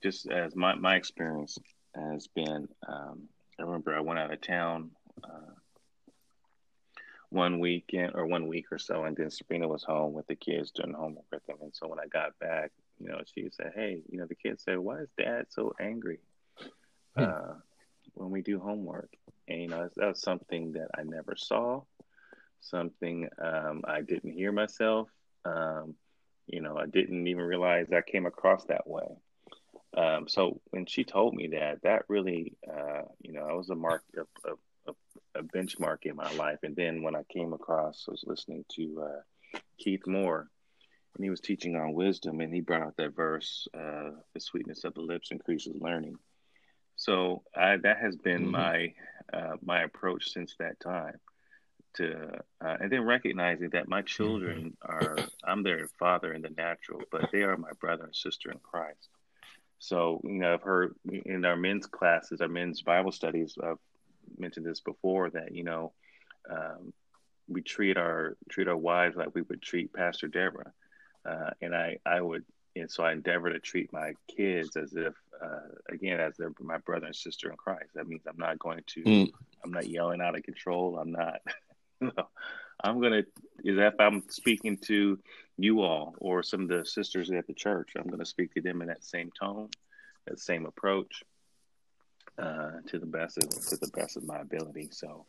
D: just as my my experience has been. Um, I remember I went out of town uh, one weekend or one week or so, and then Sabrina was home with the kids doing homework with them. And so when I got back, you know, she said, "Hey, you know, the kids said, why is Dad so angry. Uh, when we do homework?" And you know, that was something that I never saw, something um, I didn't hear myself. Um, you know, I didn't even realize I came across that way. Um, so when she told me that, that really, uh, you know, I was a mark of, of, of, a benchmark in my life. And then when I came across, I was listening to uh, Keith Moore, and he was teaching on wisdom, and he brought out that verse, uh, "The sweetness of the lips increases learning." So I, that has been mm-hmm. my uh, my approach since that time. To uh, and then recognizing that my children mm-hmm. are, I'm their father in the natural, but they are my brother and sister in Christ. So, you know, I've heard in our men's classes, our men's Bible studies, I've mentioned this before that, you know, um, we treat our treat our wives like we would treat Pastor Deborah. Uh, and I, I would, and so I endeavor to treat my kids as if, uh, again, as they're my brother and sister in Christ. That means I'm not going to, mm. I'm not yelling out of control. I'm not, you know, I'm going to, is if I'm speaking to you all or some of the sisters at the church, I'm going to speak to them in that same tone, that same approach, uh, to the best of to the best of my ability. So,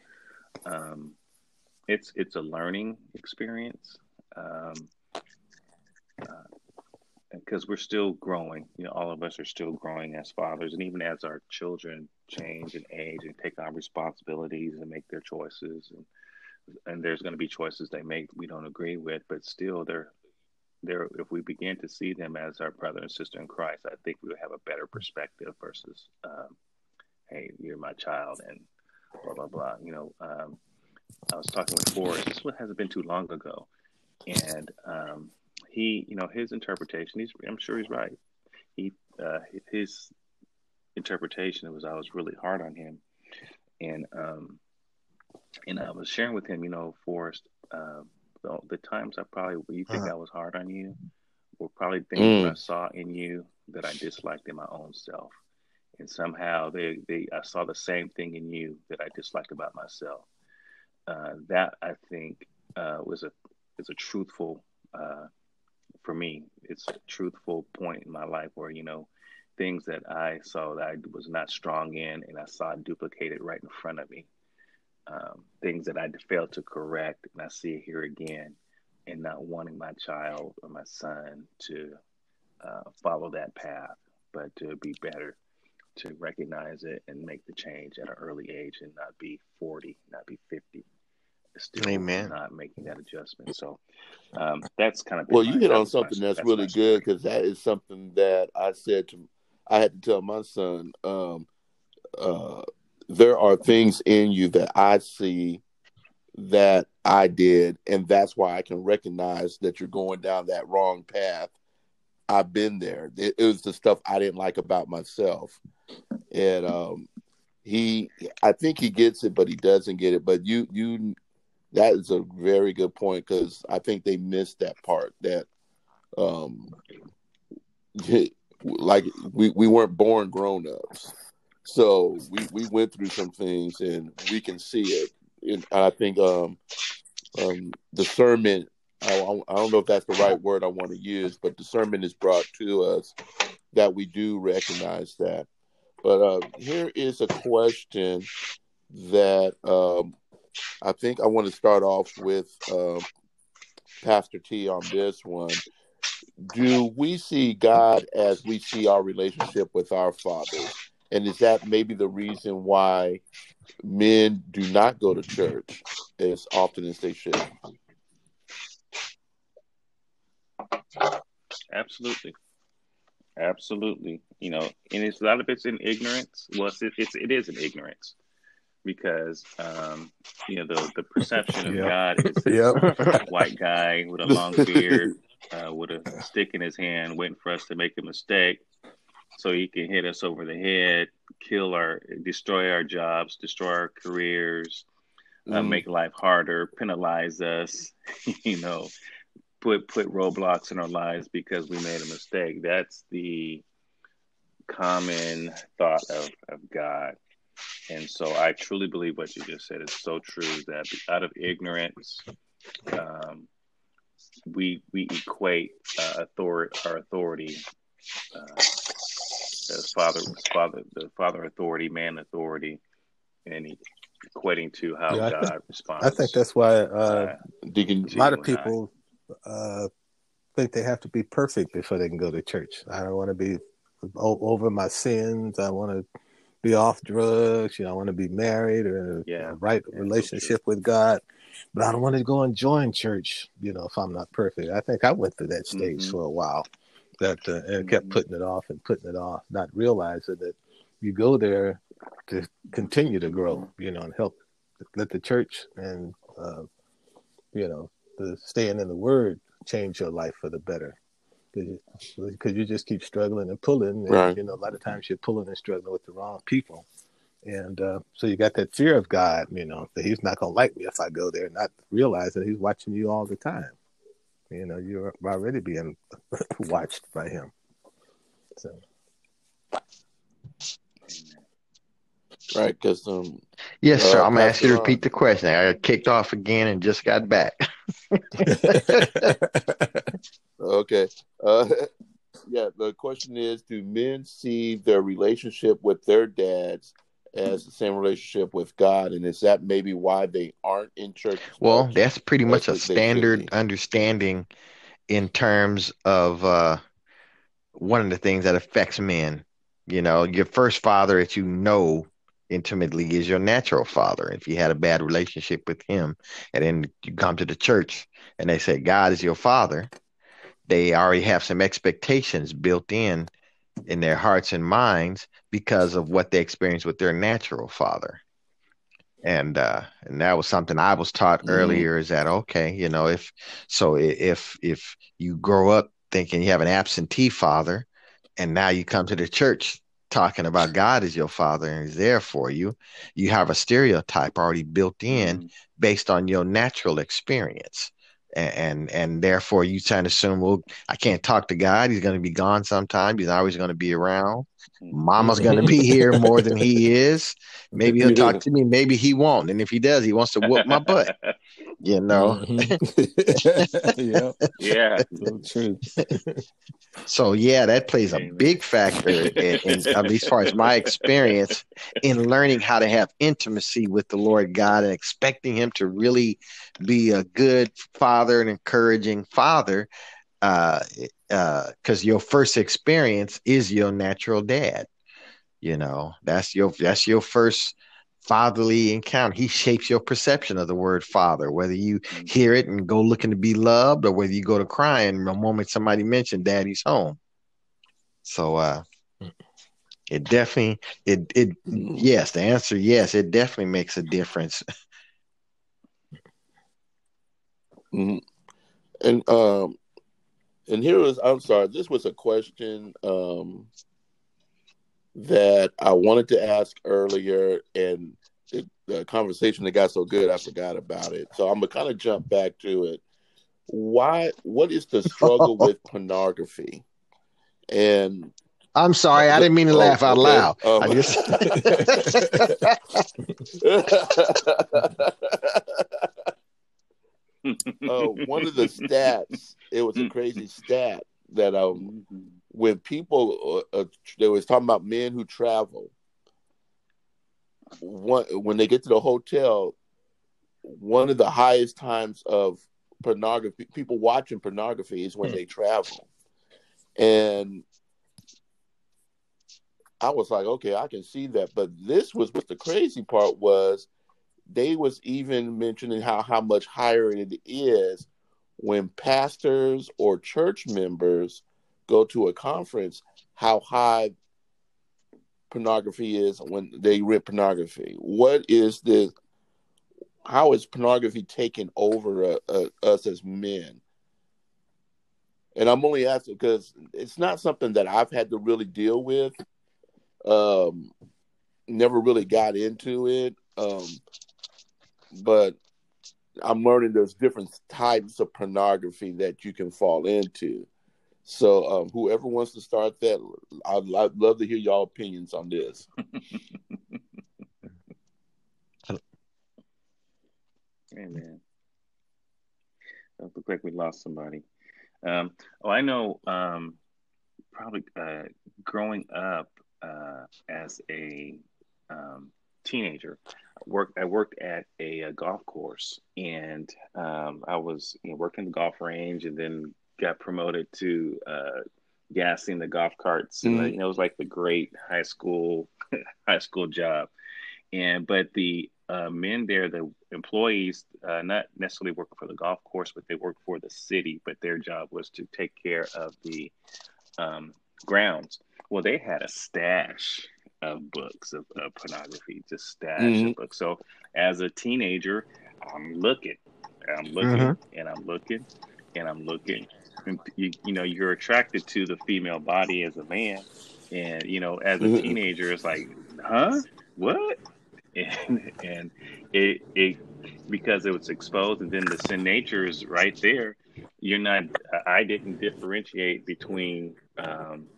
D: um, it's it's a learning experience, um, because we're still growing. You know, all of us are still growing as fathers, and even as our children change and age and take on responsibilities and make their choices and and there's going to be choices they make we don't agree with, but still they're there. If we begin to see them as our brother and sister in Christ, I think we would have a better perspective versus, um, hey, you're my child and blah blah blah. You know, um, I was talking with Forrest. This one hasn't been too long ago, and um, he, you know, his interpretation. He's, I'm sure he's right. He, uh, his interpretation was I was really hard on him, and um, and I was sharing with him, you know, Forrest, uh, the, the, times I probably you think uh-huh. I was hard on you were probably things mm. I saw in you that I disliked in my own self, and somehow they they I saw the same thing in you that I disliked about myself. Uh, that I think uh, was a is a truthful uh, for me. It's a truthful point in my life where you know things that I saw that I was not strong in, and I saw duplicated right in front of me um, things that I failed to correct, and I see it here again, and not wanting my child or my son to uh, follow that path, but to be better, to recognize it and make the change at an early age, and not be forty, not be fifty. Still Amen. not making that adjustment. So um, that's kind of
B: well. You hit on something my, that's, that's, really good because that is something that I said to. I had to tell my son. Um, uh, there are things in you that I see that I did, and that's why I can recognize that you're going down that wrong path. I've been there. It, it was the stuff I didn't like about myself, and um, he, I think he gets it, but he doesn't get it. But you, you, that is a very good point because I think they missed that part that um like we, we weren't born grown ups. So we, we went through some things and we can see it. And I think um um discernment I, I don't know if that's the right word I want to use, but discernment is brought to us that we do recognize that. But uh, here is a question that um, I think I want to start off with uh, Pastor T on this one. Do we see God as we see our relationship with our Father? And is that maybe the reason why men do not go to church as often as they should?
D: Absolutely. Absolutely. You know, and it's a lot of it's in ignorance. Well, it's, it's it is in ignorance because um, you know the the perception of yep. God is yep. a white guy with a long beard, uh, with a stick in his hand, waiting for us to make a mistake, so he can hit us over the head, kill our, destroy our jobs, destroy our careers, uh, mm. make life harder, penalize us. you know, put put roadblocks in our lives because we made a mistake. That's the common thought of, of God. And so I truly believe what you just said is so true that out of ignorance, um, we we equate uh, authority our authority uh, as father father the father authority man authority and equating to how yeah, God
A: think,
D: responds.
A: I think that's why uh, a lot of people uh, think they have to be perfect before they can go to church. I don't want to be over my sins. I want to be off drugs. You know, I want to be married or yeah, a right yeah, relationship with God. But I don't want to go and join church. You know, if I'm not perfect. I think I went through that stage mm-hmm. for a while, that uh, and mm-hmm. kept putting it off and putting it off, not realizing that you go there to continue to grow. You know, and help let the church and uh, you know the staying in the Word change your life for the better because you just keep struggling and pulling. And, right. You know, a lot of times you're pulling and struggling with the wrong people. And uh, so you got that fear of God, you know, that He's not going to like me if I go there, not realizing He's watching you all the time. You know, you're already being watched by Him. So.
B: Right, because um,
C: yes, sir. Uh, I'm gonna ask you to repeat the question. I got kicked off again and just got back.
B: okay. Uh, yeah, the question is: Do men see their relationship with their dads as the same relationship with God, and is that maybe why they aren't in church?
C: Well, that's pretty much a standard understanding in terms of uh, one of the things that affects men. You know, your first father that you know intimately is your natural father. If you had a bad relationship with him, and then you come to the church and they say God is your father, they already have some expectations built in in their hearts and minds because of what they experienced with their natural father. And uh, and that was something I was taught mm-hmm. earlier is that okay, you know, if so if if you grow up thinking you have an absentee father and now you come to the church talking about God as your father and he's there for you, you have a stereotype already built in mm-hmm. based on your natural experience. And, and, and therefore you trying to assume, well, I can't talk to God. He's going to be gone sometime. He's always going to be around. Mama's going to be here more than he is. Maybe he'll talk to me. Maybe he won't. And if he does, he wants to whoop my butt. You know.
A: Mm-hmm. yeah. Yeah. So
C: so yeah, that plays a big factor in, in, at least as far as my experience in learning how to have intimacy with the Lord God and expecting Him to really be a good father and encouraging father. Uh, because uh, your first experience is your natural dad. You know, that's your that's your first fatherly encounter. He shapes your perception of the word father, whether you mm-hmm. hear it and go looking to be loved, or whether you go to crying the moment somebody mentioned daddy's home. So uh it definitely it it yes, the answer yes, it definitely makes a difference.
B: Mm-hmm. And um and here was I'm sorry, this was a question um that I wanted to ask earlier, and it, the conversation that got so good, I forgot about it. So I'm gonna kind of jump back to it. Why? What is the struggle with pornography? And
C: I'm sorry, I didn't mean to
B: Oh,
C: laugh out loud.
B: Um,
C: I just
B: uh, one of the stats, it was a crazy stat that um,
D: Mhm.
B: when people uh, uh, they was talking about men who travel, one when they get to the hotel, one of the highest times of pornography, people watching pornography is when
C: Hmm.
B: they travel, and I was like, okay, I can see that, but this was what the crazy part was. They was even mentioning how how much higher it is when pastors or church members go to a conference. How high pornography is when they rent pornography. What is the? How is pornography taking over uh, uh, us as men? And I'm only asking because it's not something that I've had to really deal with. Um, never really got into it. Um, but I'm learning there's different types of pornography that you can fall into. So um, whoever wants to start that, I'd, I'd love to hear y'all opinions on this.
D: Amen. It looked like we lost somebody. Um, oh, I know. Um, probably uh, growing up uh, as a um, teenager, I worked. I worked at a, a golf course, and um, I was you know, working the golf range, and then got promoted to uh, gassing the golf carts. And
B: Mhm.
D: you know, it was like the great high school high school job. And but the uh, men there, the employees, uh, not necessarily working for the golf course, but they worked for the city. But their job was to take care of the um, grounds. Well, they had a stash of books of, of pornography, just stash
B: Mhm.
D: of books. So as a teenager, I'm looking, I'm looking,
C: Mhm.
D: and I'm looking, and I'm looking. And you, you know, you're attracted to the female body as a man, and you know, as a
B: Mhm.
D: teenager, it's like, huh, what? And and it it because it was exposed, and then the sin nature is right there. You're not. I didn't differentiate between. Um,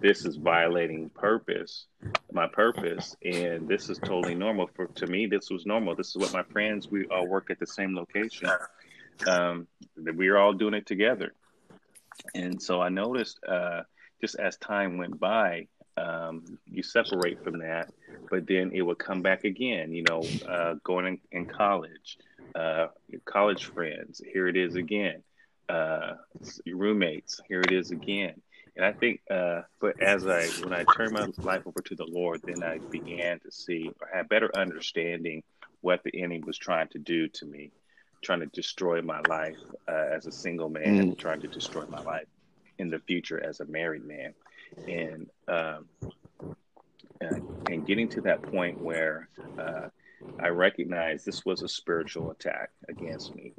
D: this is violating purpose, my purpose, and this is totally normal. For to me, this was normal. This is what my friends. We all work at the same location. Um, we are all doing it together, and so I noticed uh, just as time went by, um, you separate from that, but then it would come back again. You know, uh, going in, in college, uh, college friends. Here it is again. Uh, roommates. Here it is again. And I think, uh, but as I when I turned my life over to the Lord, then I began to see or had better understanding what the enemy was trying to do to me, trying to destroy my life uh, as a single man, trying to destroy my life in the future as a married man, and um, and, and getting to that point where uh, I recognized this was a spiritual attack against me,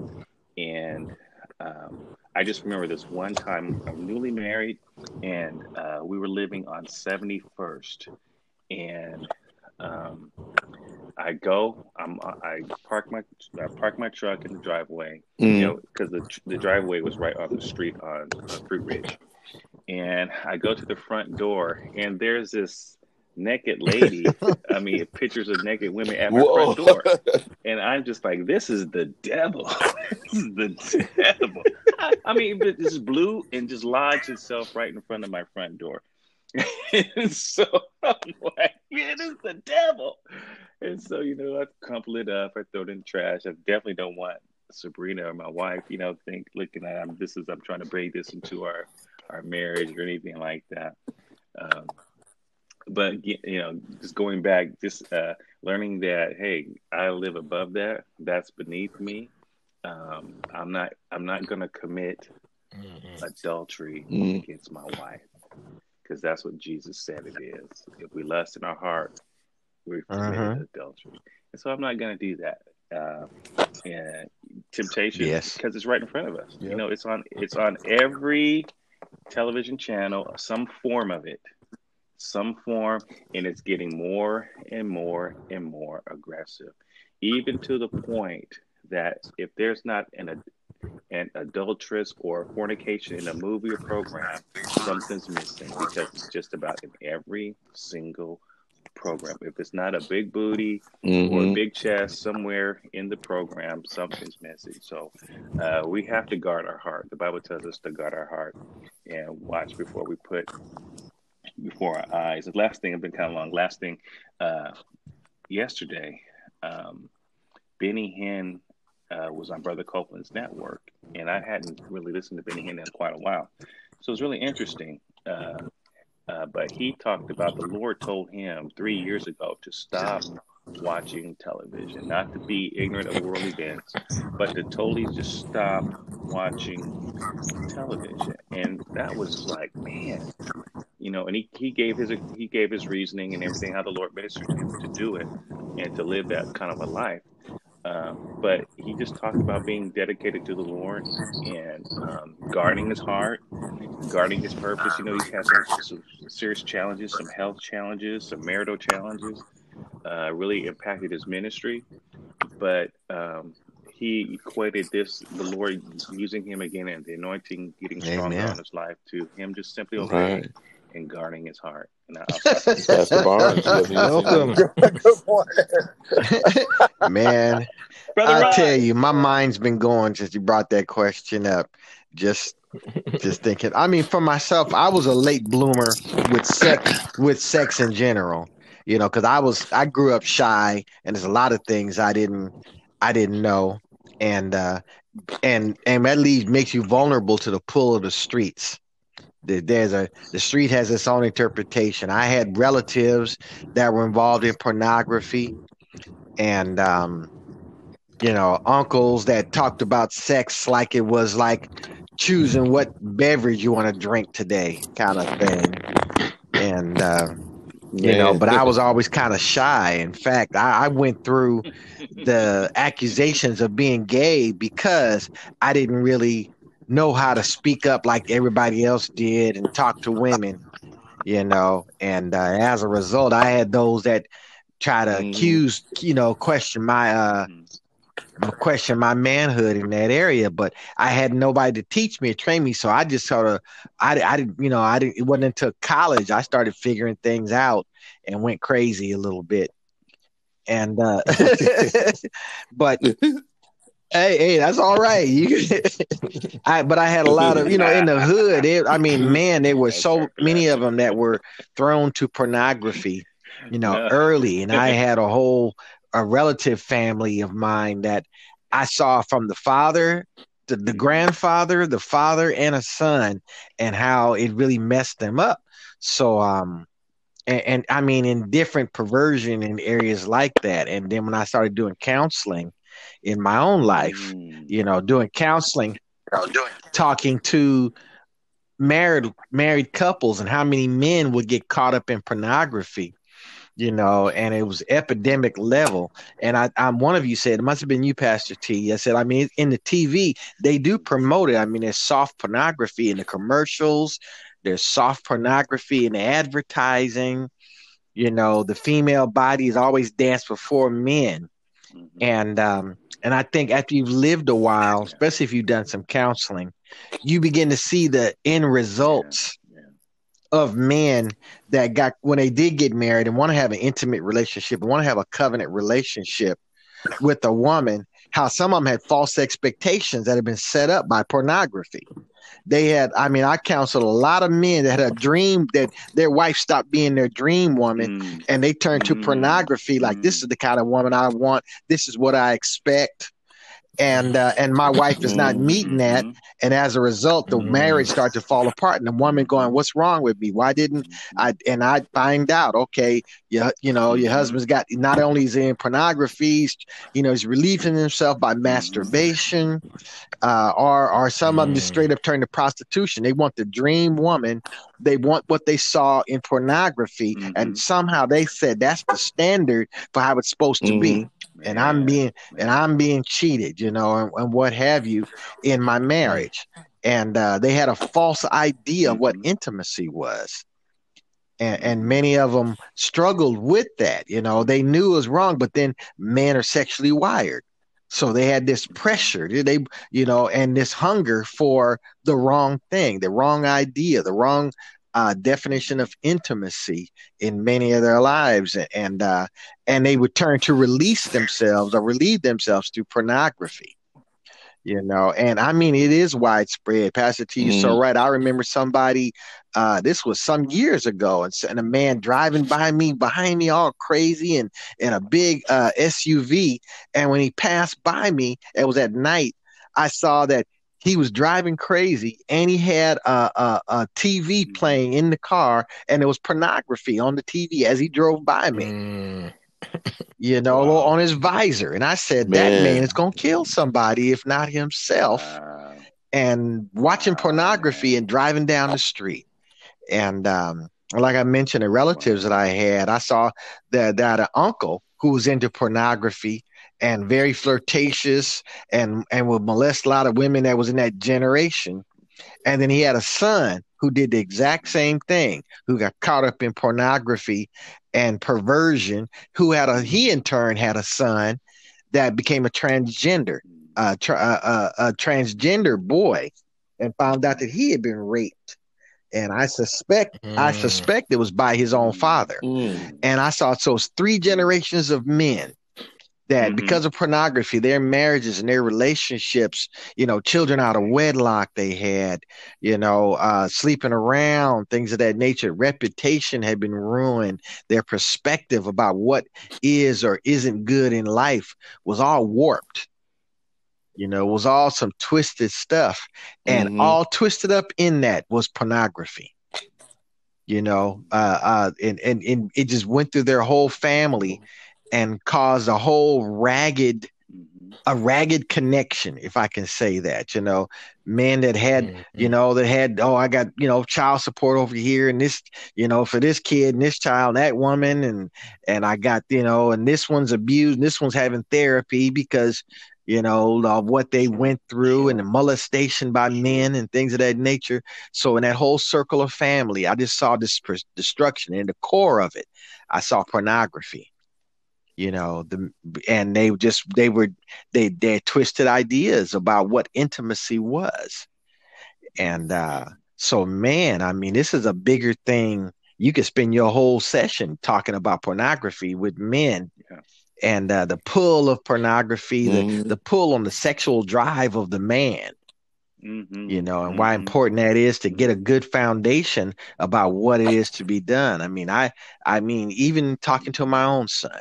D: and um, I just remember this one time I'm newly married, and uh, we were living on 71st, and um, I go, I'm, I park my, I park my truck in the driveway, you
B: Mm.
D: know, because the the driveway was right off the street on, on Fruitridge, and I go to the front door, and there's this naked lady. I mean, pictures of naked women at my
B: Whoa.
D: front door, and I'm just like, this is the devil. this is the devil. I mean, but this blew and just lodged itself right in front of my front door. and so I'm like, this is the devil. And so, you know, I crumple it up, I throw it in the trash. I definitely don't want Sabrina or my wife, you know, think looking at I'm this is I'm trying to bring this into our our marriage or anything like that. Um, but you know, just going back, just uh, learning that hey, I live above that. That's beneath me. Um, I'm not. I'm not going to commit adultery
B: Mm.
D: against my wife because that's what Jesus said it is. If we lust in our heart, we've committed
C: Mhm.
D: adultery, and so I'm not going to do that. Uh, and temptation,
C: Yes.
D: because it's right in front of us. You know, it's on. It's on every television channel, some form of it some form, and it's getting more and more and more aggressive, even to the point that if there's not an an adulteress or fornication in a movie or program, something's missing because it's just about in every single program. If it's not a big booty mm-hmm. or a big chest somewhere in the program, something's missing. So uh, we have to guard our heart. The Bible tells us to guard our heart and watch before we put before our eyes. The last thing, I've been kind of long. Last thing, uh, yesterday, um, Benny Hinn uh, was on Brother Copeland's network, and I hadn't really listened to Benny Hinn in quite a while. So it was really interesting. Uh, uh, but he talked about the Lord told him three years ago to stop watching television, not to be ignorant of world events, but to totally just stop watching television. And that was like, man, you know. And he, he gave his he gave his reasoning and everything how the Lord ministered to him to do it and to live that kind of a life. Um, but he just talked about being dedicated to the Lord and um, guarding his heart, guarding his purpose. You know, he has some, some serious challenges, some health challenges, some marital challenges. Uh, really impacted his ministry, but um, he equated this the Lord using him again and the anointing getting stronger Amen. on his life to him just simply obeying right. and guarding his heart. Pastor Barnes.
C: Welcome. Man, I tell you, my mind's been going since you brought that question up. Just just thinking. I mean, for myself, I was a late bloomer with sex with sex in general. You know, because I was I grew up shy, and there's a lot of things I didn't I didn't know, and uh, and and that leaves makes you vulnerable to the pull of the streets there's a the street has its own interpretation. I had relatives that were involved in pornography, and um, you know, uncles that talked about sex like it was like choosing what beverage you want to drink today, kind of thing. And uh, you know, but I was always kind of shy. In fact, I, I went through the accusations of being gay because I didn't really know how to speak up like everybody else did and talk to women, you know. And uh, as a result, I had those that try to mm. accuse, you know, question my uh mm-hmm. question my manhood in that area, but I had nobody to teach me or train me, so I just sort of I I didn't you know I didn't it wasn't until college I started figuring things out and went crazy a little bit. And uh but Hey, hey, that's all right. You, I, but I had a lot of, you know, in the hood. It, I mean, man, there were so many of them that were thrown to pornography, you know, early, and I had a whole a relative family of mine that I saw from the father, the, the grandfather, the father, and a son, and how it really messed them up. So, um, and, and I mean, in different perversion in areas like that, and then when I started doing counseling in my own life, mm. you know, doing counseling, talking to married married couples and how many men would get caught up in pornography you know, and it was epidemic level. And I, I'm one of you said it must have been you, Pastor T. I said, I mean, in the TV they do promote it. I mean, there's soft pornography in the commercials. There's soft pornography in the advertising. You know, the female body is always danced before men. Mm-hmm. And um, and I think after you've lived a while, especially if you've done some counseling, you begin to see the end results yeah. Yeah. of men that got when they did get married and want to have an intimate relationship and want to have a covenant relationship with a woman, how some of them had false expectations that had been set up by pornography they had i mean i counseled a lot of men that had a dream that their wife stopped being their dream woman mm. and they turned to mm. pornography like mm. this is the kind of woman i want this is what i expect and uh, and my wife is not meeting that. Mm-hmm. and as a result the mm-hmm. marriage started to fall apart. And the woman going what's wrong with me? Why didn't i and i find out okay you, you know your husband's got not only is he in pornography you know he's relieving himself by masturbation uh, or or some of them just straight up turn to prostitution. They want the dream woman. They want what they saw in pornography. Mm-hmm. and somehow they said that's the standard for how it's supposed to be and I'm being and I'm being cheated, you know, and, and what have you in my marriage. And uh, they had a false idea of what mm-hmm. intimacy was. and, and many of them struggled with that. You know, they knew it was wrong, but then men are sexually wired. So they had this pressure, they, you know, and this hunger for the wrong thing, the wrong idea, the wrong uh, definition of intimacy in many of their lives, and uh, and they would turn to release themselves or relieve themselves through pornography you know and i mean it is widespread pastor t you mm. so right i remember somebody uh this was some years ago and, and a man driving by me behind me all crazy and in a big uh suv and when he passed by me it was at night i saw that he was driving crazy and he had a, a, a TV mm. playing in the car and there was pornography on the TV as he drove by me. Mm you know, wow. on his visor. And I said, man. that man is going to kill somebody, if not himself. Wow. And watching wow. pornography and driving down the street. And um, like I mentioned, the relatives that I had, I saw that, that an uncle who was into pornography and very flirtatious and, and would molest a lot of women that was in that generation. And then he had a son who did the exact same thing, who got caught up in pornography and perversion, who had a he in turn had a son that became a transgender, uh, tra- uh, uh, a transgender boy, and found out that he had been raped. And I suspect, mm. I suspect it was by his own father. Mm. And I saw so it's three generations of men that mm-hmm. because of pornography, their marriages and their relationships, you know, children out of wedlock they had, you know, uh, sleeping around, things of that nature, reputation had been ruined. Their perspective about what is or isn't good in life was all warped. You know, was all some twisted stuff. And mm-hmm. all twisted up in that was pornography you know uh, uh, and, and, and it just went through their whole family and caused a whole ragged a ragged connection if i can say that you know. Men that had mm-hmm. you know that had oh i got you know child support over here and this you know for this kid and this child that woman and and i got you know and this one's abused and this one's having therapy because you know of what they went through and the molestation by men and things of that nature. So in that whole circle of family i just saw this destruction in the core of it. I saw pornography you know the and they just they were they they twisted ideas about what intimacy was and uh so man i mean this is a bigger thing you could spend your whole session talking about pornography with men yeah. and uh, the pull of pornography mm-hmm. the, the pull on the sexual drive of the man Mm-hmm. you know, and why mm-hmm. important that is to get a good foundation about what it is to be done. I mean, I, I mean, even talking to my own son,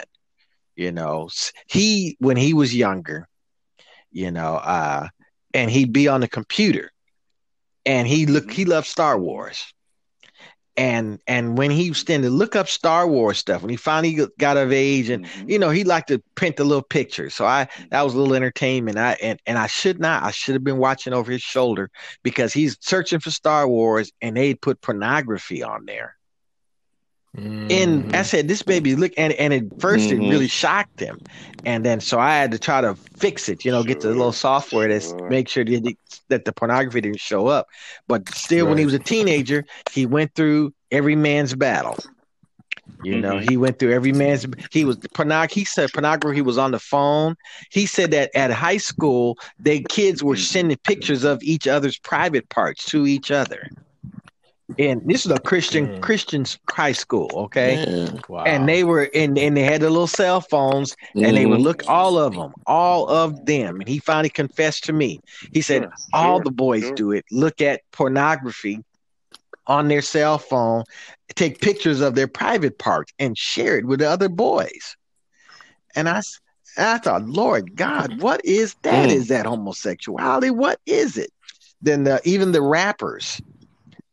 C: you know he when he was younger you know uh and he'd be on the computer and he look he loved star wars and and when he was to look up Star Wars stuff, when he finally got of age, and mm-hmm. you know he liked to print the little pictures. so I that was a little entertainment. I and and I should not, I should have been watching over his shoulder because he's searching for Star Wars, and they put pornography on there. Mm-hmm. And I said, "This baby look," and and at 1st mm-hmm. it really shocked him, and then so I had to try to fix it, you know, sure. get the little software to sure. make sure that, that the pornography didn't show up. But still, right. when he was a teenager, he went through every man's battle. You know, mm-hmm. he went through every man's. He was pornography. He said pornography was on the phone. He said that at high school, they kids were mm-hmm. sending pictures of each other's private parts to each other and this is a Christian mm. Christian's high school, okay? Wow. And they were and and they had the little cell phones, and mm. they would look all of them, all of them. And he finally confessed to me. He said, sure, "All sure, the boys sure. do it. Look at pornography on their cell phone, take pictures of their private parts, and share it with the other boys." And I, I thought, Lord God, what is that? Mm. Is that homosexuality? What is it? Then the, even the rappers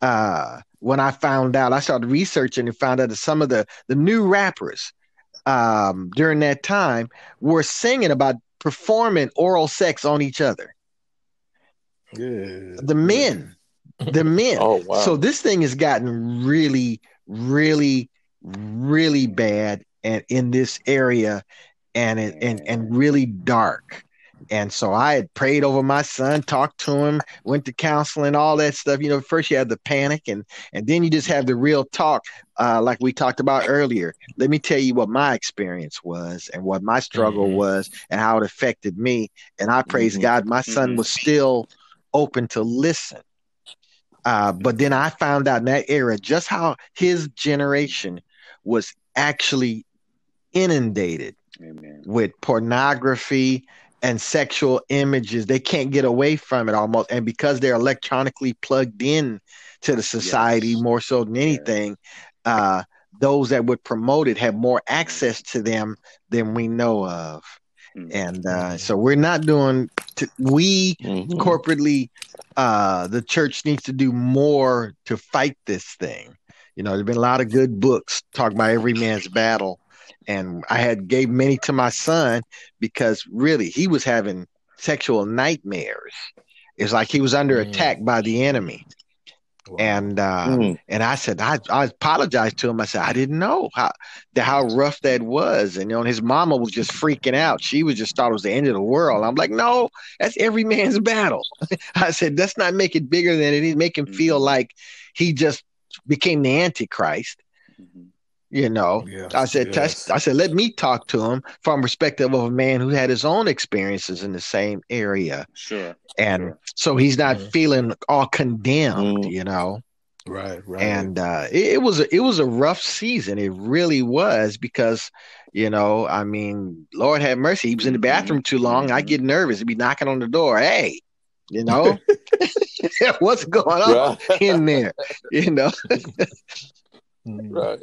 C: uh, when I found out, I started researching and found out that some of the the new rappers um, during that time were singing about performing oral sex on each other.
A: Yeah.
C: The men, the men. oh wow! So this thing has gotten really, really, really bad and in this area, and it, and and really dark. And so I had prayed over my son, talked to him, went to counseling, all that stuff. You know, first you have the panic, and and then you just have the real talk, uh, like we talked about earlier. Let me tell you what my experience was, and what my struggle
A: Mhm.
C: was, and how it affected me. And I praise
B: Mhm.
C: God, my son
D: Mhm.
C: was still open to listen. Uh, but then I found out in that era just how his generation was actually inundated
D: Amen.
C: with pornography and sexual images. They can't get away from it almost. And because they're electronically plugged in to the society
D: Yes.
C: more so than anything, uh, those that would promote it have more access to them than we know of.
D: Mhm.
C: And uh, so we're not doing, t- we
B: Mhm.
C: corporately, uh, the church needs to do more to fight this thing. You know, there's been a lot of good books talk about every man's battle, and I had gave many to my son because really he was having sexual nightmares. It's like he was under
A: Mm.
C: attack by the enemy,
A: Wow.
C: and uh,
B: Mm.
C: and I said I, I apologized to him. I said I didn't know how the, how rough that was, and you know, and his mama was just freaking out. She was just thought it was the end of the world. I'm like, no, that's every man's battle. I said let's not make it bigger than it is. Make him feel
D: Mhm.
C: like he just became the antichrist.
D: Mhm.
C: You know,
A: Yes,
C: I said,
A: yes.
C: touch, I said, let me talk to him from perspective of a man who had his own experiences in the same area,
D: Sure.
C: and
D: Sure.
C: so he's not
A: Mhm.
C: feeling all condemned.
B: Mm.
C: You know
A: Right, right.
C: and uh, it, it was a, it was a rough season. It really was because you know, I mean, Lord have mercy. He was in the
D: Mhm,
C: bathroom too long. I get nervous. He'd be knocking on the door. Hey, you know, what's going on
B: Right.
C: in there? You know,
A: Mm.
B: right.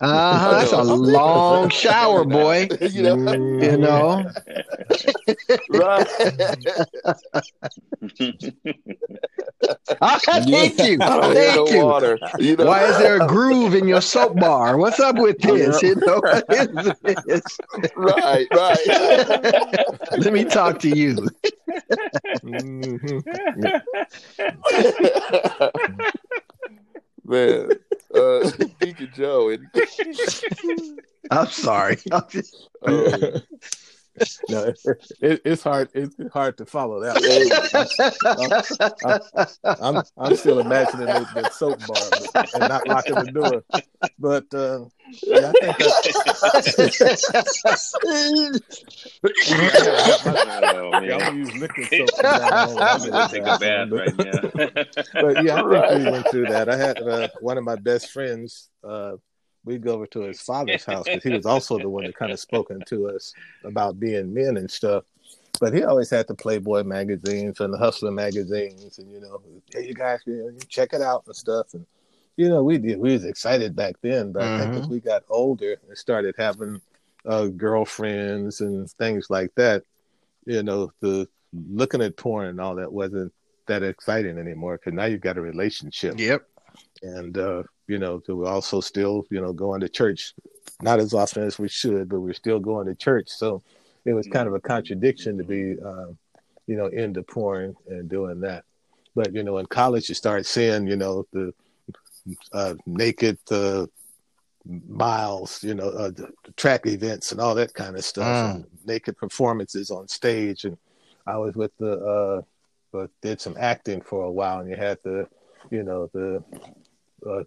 C: Uh huh. That's a long shower, boy.
B: you know.
C: You know, Ah, thank you,
B: hear
C: thank you.
B: water. You know?
C: Why is there a groove in your soap bar? What's up with this? You know, this?
B: right, right.
C: Let me talk to you.
A: Mhm.
B: Man, uh, Deacon Joe, and,
C: I'm sorry. I'm just-
B: uh,
A: no, it, it, it's hard. It's hard to follow that. One. I'm I'm still imagining the, the soap bar and not locking the door. But uh, yeah, I think I'm
D: man.
A: gonna use liquid soap. from now on.
D: I'm gonna take a bath right now.
A: But yeah, I think we went through that. I had uh, one of my best friends. Uh, we'd go over to his father's house because he was also the one that kind of spoken to us about being men and stuff. But he always had the Playboy magazines and the Hustler magazines, and you know, hey, you guys, you, know, you check it out and stuff. And you know, we did. We was excited back then, but I think as
C: Mhm.
A: we got older and started having uh, girlfriends and things like that, you know, the looking at porn and all that wasn't that exciting anymore because now you've got a relationship
C: Yep.
A: and uh, you know, we're also still, you know, going to church, not as often as we should, but we're still going to church. So it was kind of a contradiction to be, uh, you know, into porn and doing that. But you know, in college, you start seeing, you know, the uh, naked uh, miles, you know, uh, track events and all that kind of stuff,
C: Mm.
A: naked performances on stage. And I was with the, uh, but did some acting for a while, and you had the, you know, the uh,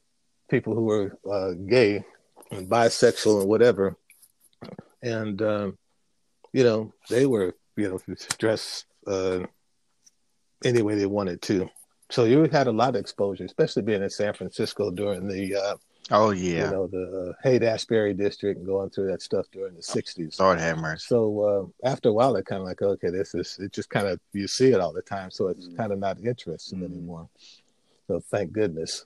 A: people who were uh, gay and bisexual and whatever, and um, you know, they were, you know, dressed uh, any way they wanted to. So you had a lot of exposure, especially being in San Francisco during the, uh,
C: Oh yeah, you
A: know, the uh, Haight Ashbury district and going through that stuff during the '60s.
C: Lord have mercy.
A: So uh, after a while, it kind of like, okay, this is it. Just kind of you see it all the time, so it's
D: Mm.
A: kind of not interesting
D: Mm.
A: anymore. So thank goodness.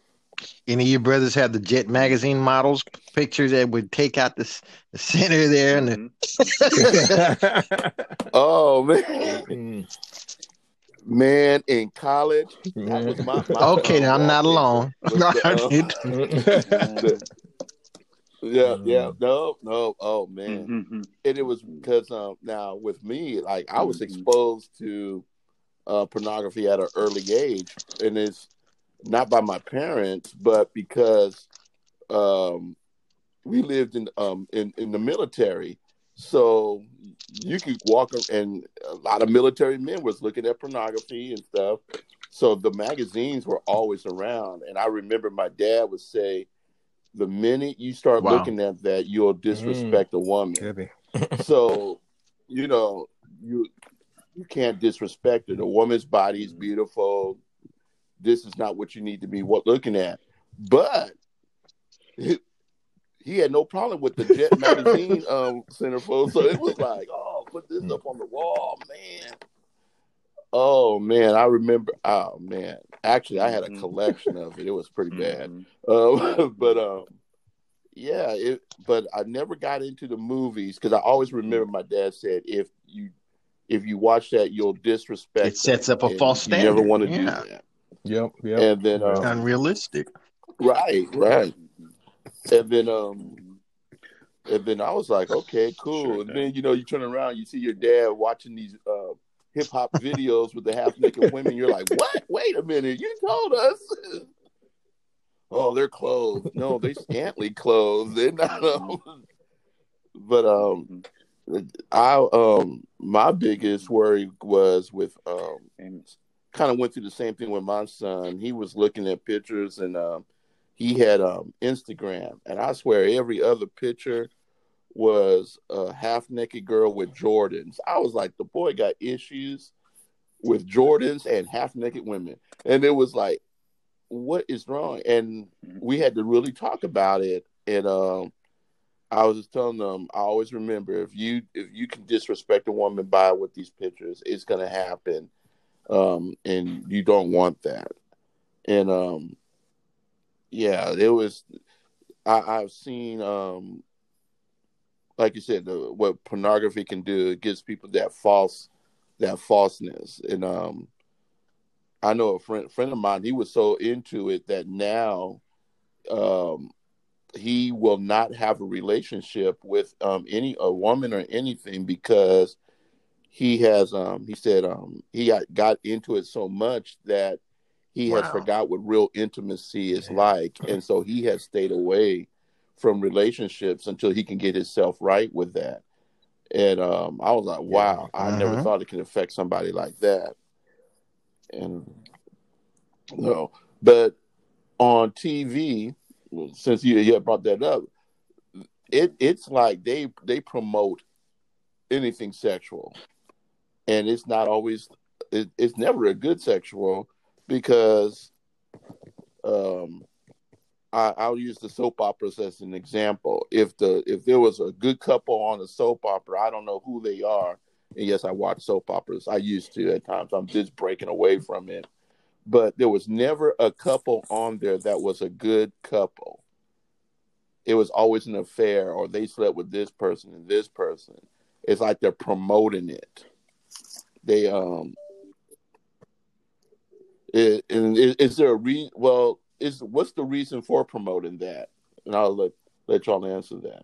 C: Any of your brothers have the Jet magazine models pictures that would take out the, the center there and the,
D: Mhm.
B: oh man,
A: Mm.
B: man, in college, that was my. my
C: Okay, now I'm not alone.
B: Was the, uh, the- yeah, yeah,
A: Mm.
B: no, no, oh man,
D: Mhm.
B: and it was because um, now with me, like I was exposed to uh, pornography at an early age, and it's not by my parents, but because um, we lived in um in, in the military, So you could walk and a lot of military men was looking at pornography and stuff. So the magazines were always around. And I remember my dad would say, the minute you start wow. looking at that, you'll disrespect mm. a woman. so, you know, you you can't disrespect it. A woman's body is beautiful. This is not what you need to be what looking at. But he had no problem with the Jet magazine um centerfold. So it was like, oh, put this up on the wall, man. Oh man, I remember. Oh man, actually, I had a mm-hmm. collection of it. It was pretty bad, mm-hmm. uh, but um, yeah. It, but I never got into the movies because I always remember my dad said, if you if you watch that, you'll disrespect.
C: It sets up a false standard.
B: You never want to yeah. do that.
A: Yep, yep.
B: And then um,
C: unrealistic.
B: Right, right and then um and then I was like, okay, cool. Sure, and then you know, you turn around, you see your dad watching these uh, hip hop videos with the half naked women. You're like, what? Wait a minute, you told us. oh, they're clothed. No, they scantily clothed. They're not. Um... But um, I um, my biggest worry was with um, kind of went through the same thing with my son. He was looking at pictures and um he had um Instagram, and I swear every other picture was a half naked girl with Jordans. I was like, the boy got issues with Jordans and half naked women, and it was like, what is wrong? And we had to really talk about it. And um, I was just telling them, I always remember if you if you can disrespect a woman by with these pictures, it's gonna happen, um, and you don't want that. And um, yeah, it was. I, have seen, um, like you said, the, what pornography can do. It gives people that false, that falseness, and um, I know a friend friend of mine. He was so into it that now, um, he will not have a relationship with um any a woman or anything because he has um he said um he got, got into it so much that he wow. has forgot what real intimacy is yeah. like and so he has stayed away from relationships until he can get himself right with that and um, i was like wow yeah. i uh-huh. never thought it could affect somebody like that and no but on tv since you, you brought that up it it's like they they promote anything sexual and it's not always it, it's never a good sexual because um, I, will use the soap operas as an example. If the if there was a good couple on a soap opera, I don't know who they are. And yes, I watch soap operas. I used to at times. I'm just breaking away from it. But there was never a couple on there that was a good couple. It was always an affair, or they slept with this person and this person. It's like they're promoting it. They um it is, is there a re? Well, is what's the reason for promoting that? And I'll let let y'all answer that.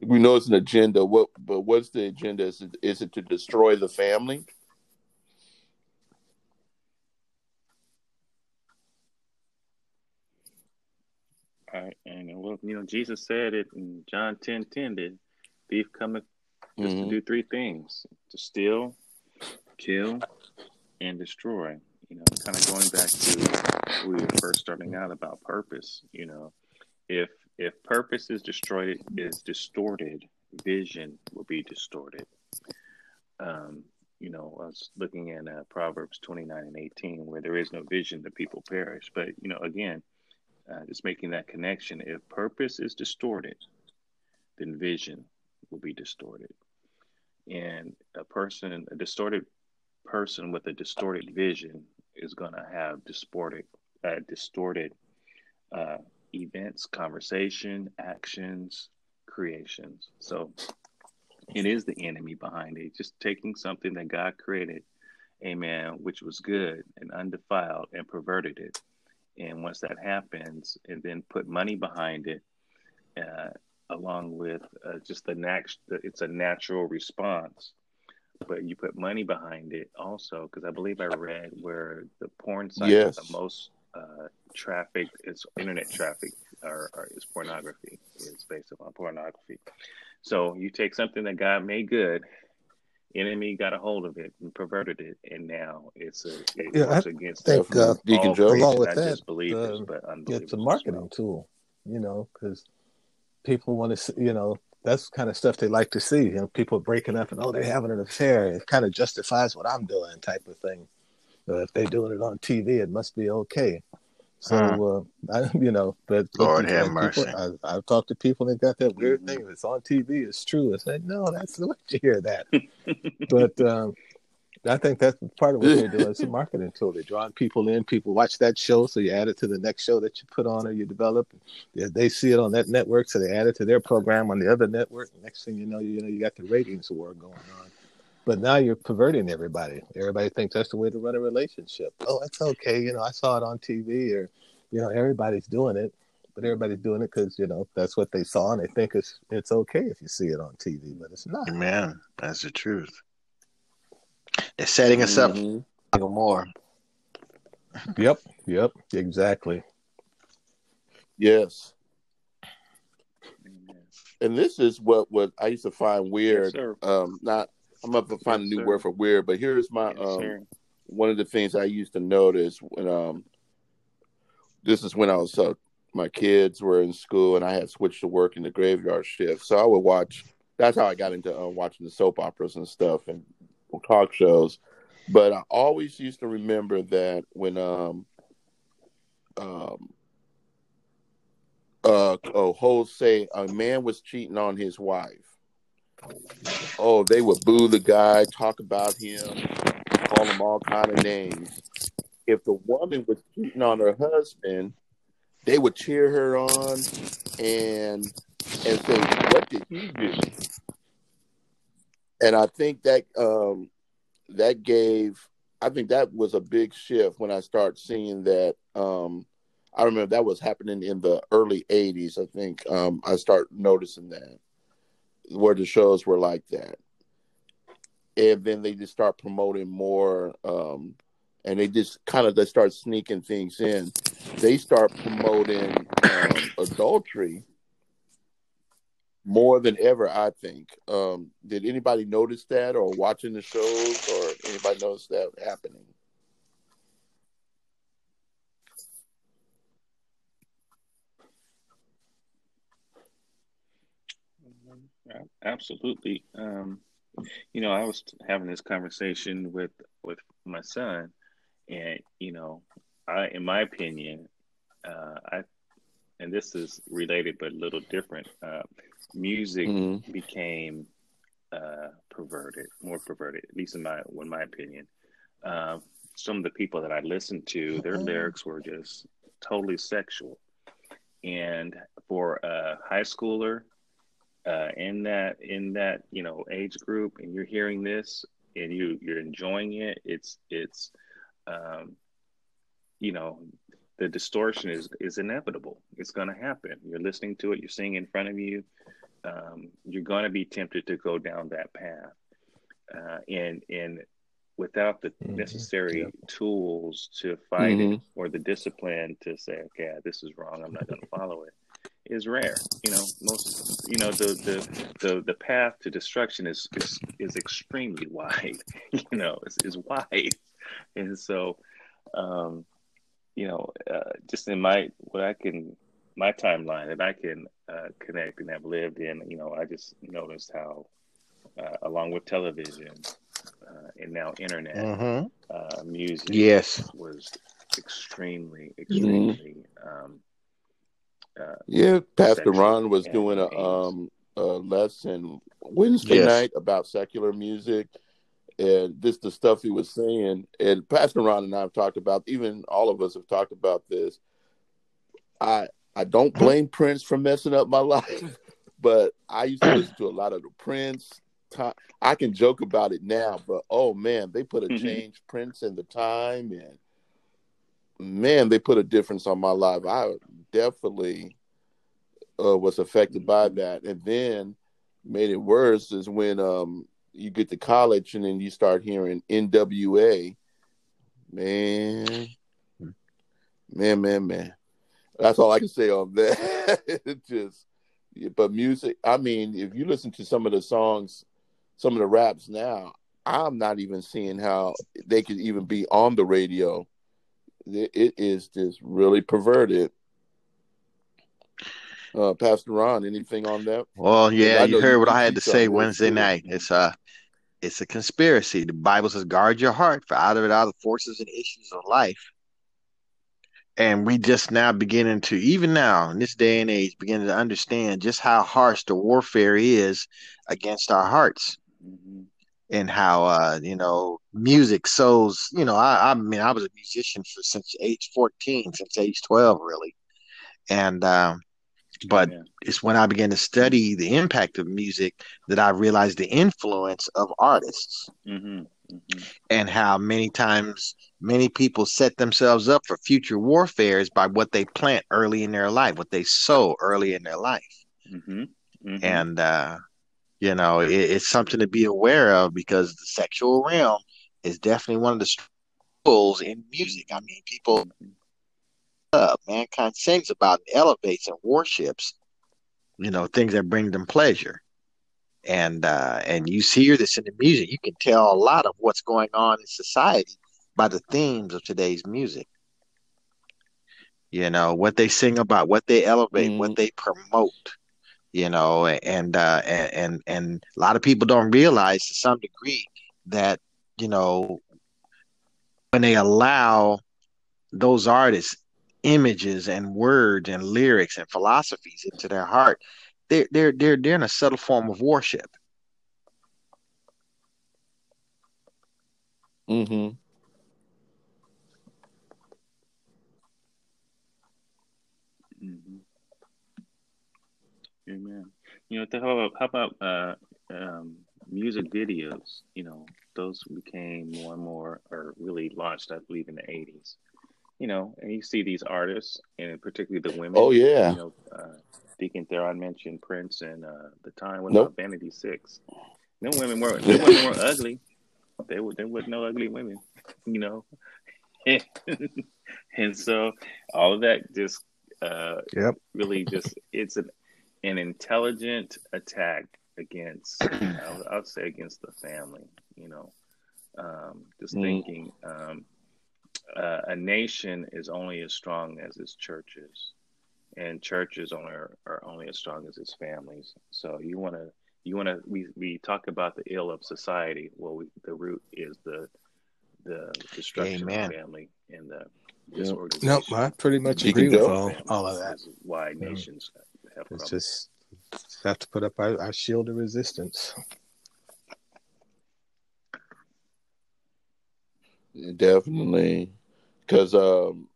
B: We know it's an agenda. What, but what's the agenda? Is it, is it to destroy the family?
D: All right, and well, you know, Jesus said it in John 10 10 that thief cometh just mm-hmm. to do three things to steal, kill, and destroy you know, kind of going back to we were first starting out about purpose, you know, if if purpose is destroyed is distorted, vision will be distorted. Um, you know, I was looking in uh, Proverbs 29 and 18, where there is no vision, the people perish. But, you know, again, uh, just making that connection. If purpose is distorted, then vision will be distorted. And a person, a distorted person with a distorted vision is going to have distorted, uh, distorted uh, events, conversation, actions, creations. So it is the enemy behind it. Just taking something that God created, amen, which was good and undefiled, and perverted it. And once that happens, and then put money behind it, uh, along with uh, just the nat- it's a natural response but you put money behind it also because I believe I read where the porn site yes. the most uh, traffic is internet traffic or, or, is pornography. It's based upon pornography. So you take something that God made good, enemy got a hold of it and perverted it, and now it's a it
A: Yeah, I
D: against
A: think uh,
B: Deacon
D: all
B: Joe?
A: along with
D: not
A: that,
D: just believers, but
A: it's a marketing
D: well.
A: tool, you know, because people want to, you know, that's the kind of stuff they like to see. You know, people breaking up and oh, they're having an affair. It kind of justifies what I'm doing, type of thing. Uh, if they're doing it on TV, it must be okay. So, uh, I, you know, but but
C: Lord have
A: people,
C: mercy.
A: I, I've talked to people that got that weird
D: Mhm.
A: thing. If it's on TV, it's true. It's like, no, that's let you hear that. but um, I think that's part of what they're doing. It's a marketing tool. They're drawing people in. People watch that show, so you add it to the next show that you put on or you develop. They, they see it on that network, so they add it to their program on the other network. Next thing you know, you know, you got the ratings war going on. But now you're perverting everybody. Everybody thinks that's the way to run a relationship. Oh, it's okay. You know, I saw it on TV, or you know, everybody's doing it. But everybody's doing it because you know that's what they saw, and they think it's it's okay if you see it on TV, but it's not.
C: Amen. That's the truth. They're setting us up
B: Mhm.
C: even more.
A: Yep, yep, exactly.
B: Yes, and this is what what I used to find weird.
D: sir.
B: um, not I'm up to find
D: Yes,
B: a new
D: sir.
B: word for weird, but here's my
D: Yes,
B: um one of the things I used to notice when um this is when I was uh, my kids were in school and I had switched to work in the graveyard shift, so I would watch. That's how I got into uh, watching the soap operas and stuff and talk shows. But I always used to remember that when um um uh oh hoes say a man was cheating on his wife. Oh, they would boo the guy, talk about him, call him all kind of names. If the woman was cheating on her husband, they would cheer her on and and say, "What did he do?" And I think that um, that gave, I think that was a big shift when I start seeing that. Um, I remember that was happening in the early '80s. I think um, I start noticing that where the shows were like that, and then they just start promoting more. Um, and they just kind of they start sneaking things in. They start promoting um, adultery more than ever. I think. Um, did anybody notice that, or watching the shows, or anybody notice that happening?
D: Absolutely. Um, you know, I was having this conversation with with my son, and you know, I, in my opinion, uh, I, and this is related but a little different. Uh, music
B: Mhm.
D: became uh, perverted, more perverted, at least in my, in my opinion. Uh, some of the people that I listened to, their lyrics were just totally sexual, and for a high schooler uh, in that in that you know age group, and you're hearing this and you you're enjoying it, it's it's um, you know the distortion is is inevitable. It's going to happen. You're listening to it. You're seeing in front of you. Um, you're going to be tempted to go down that path, uh, and and without the
A: Mhm.
D: necessary
A: Yep.
D: tools to fight it
B: Mhm.
D: or the discipline to say, okay, this is wrong. I'm not going to follow it. Is rare. You know, most. You know, the the the, the path to destruction is is, is extremely wide. You know, is is wide, and so. Um, you know, uh, just in my what I can my timeline that I can uh, connect and have lived in, you know, I just noticed how, uh, along with television uh, and now internet,
C: Mm-hmm.
D: uh, music
C: Yes.
D: was extremely, extremely. Um, uh,
B: Yeah, Pastor Ron was doing a um a lesson Wednesday
C: Yes.
B: night about secular music, and this the stuff he was saying. And Pastor Ron and I have talked about, even all of us have talked about this. I I don't blame Prince for messing up my life, but I used to listen to a lot of the Prince. Ti- I can joke about it now, but oh man, they put a
D: Mhm.
B: change Prince in the time, and man, they put a difference on my life. I definitely uh, was affected by that, and then made it worse is when um you get to college and then you start hearing NWA. Man, man, man, man. That's all I can say on that. just but music. I mean, if you listen to some of the songs, some of the raps now, I'm not even seeing how they could even be on the radio. It is just really perverted. Uh, Pastor Ron, anything on that?
C: Well, yeah, you heard you, what I had to say Wednesday night. It's a, it's a conspiracy. The Bible says, "Guard your heart, for out of it are the forces and issues of life." And we just now beginning to, even now in this day and age, beginning to understand just how harsh the warfare is against our hearts. Mm-hmm and how uh, you know music sows. You know, I, I mean, I was a musician for since age fourteen, since age twelve, really, and um, but yeah. it's when I began to study the impact of music that I realized the influence of artists. Mm-hmm. Mm-hmm. And how many times many people set themselves up for future warfares by what they plant early in their life, what they sow early in their life. Mm-hmm. mm-hmm. And uh, you know, it, it's something to be aware of because the sexual realm is definitely one of the struggles in music. I mean, people, uh, mankind sings about, and elevates, and worships, you know, things that bring them pleasure. And uh, and you hear this in the music. You can tell a lot of what's going on in society by the themes of today's music. You know what they sing about, what they elevate, mm. what they promote you know, and uh, and, and and a lot of people don't realize to some degree that you know when they allow those artists images and words and lyrics and philosophies into their heart, they're they're they're they're in a subtle form of worship.
B: Mm-hmm.
D: Amen. You know, how about, how about uh, um, music videos? You know, those became more and more, or really launched, I believe, in the '80s. You know, and you see these artists, and particularly the women.
B: Oh yeah.
D: You know, uh, Deacon Theron mentioned Prince and uh, the time when nope. Vanity Six. No women were no women were ugly. They were there was no ugly women. You know, and so all of that just uh, yep. really just it's an an intelligent attack against, I'll, I would, say, against the family. You know, um, just mm. thinking um, uh, a nation is only as strong as its churches, and churches only are, are only as strong as its families. So you want to you want to we, we talk about the ill of society. Well, we, the root is the the destruction Amen. of family and the
A: disorganization. Nope, I pretty much agree with all, all of that.
D: Why nations
A: have it's just have to put up our, our shield of resistance.
B: Definitely, because um,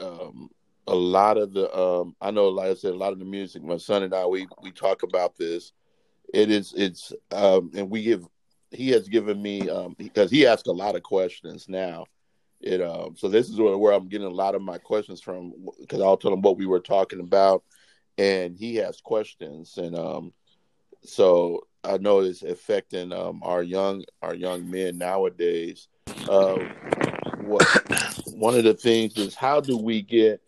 B: um, a lot of the um, I know, like I said, a lot of the music. My son and I, we we talk about this. It is it's um, and we give. He has given me um, because he asks a lot of questions now. It um, so this is where, where I'm getting a lot of my questions from because I'll tell him what we were talking about and he has questions and um so I know it's affecting um our young our young men nowadays. Uh, what one of the things is how do we get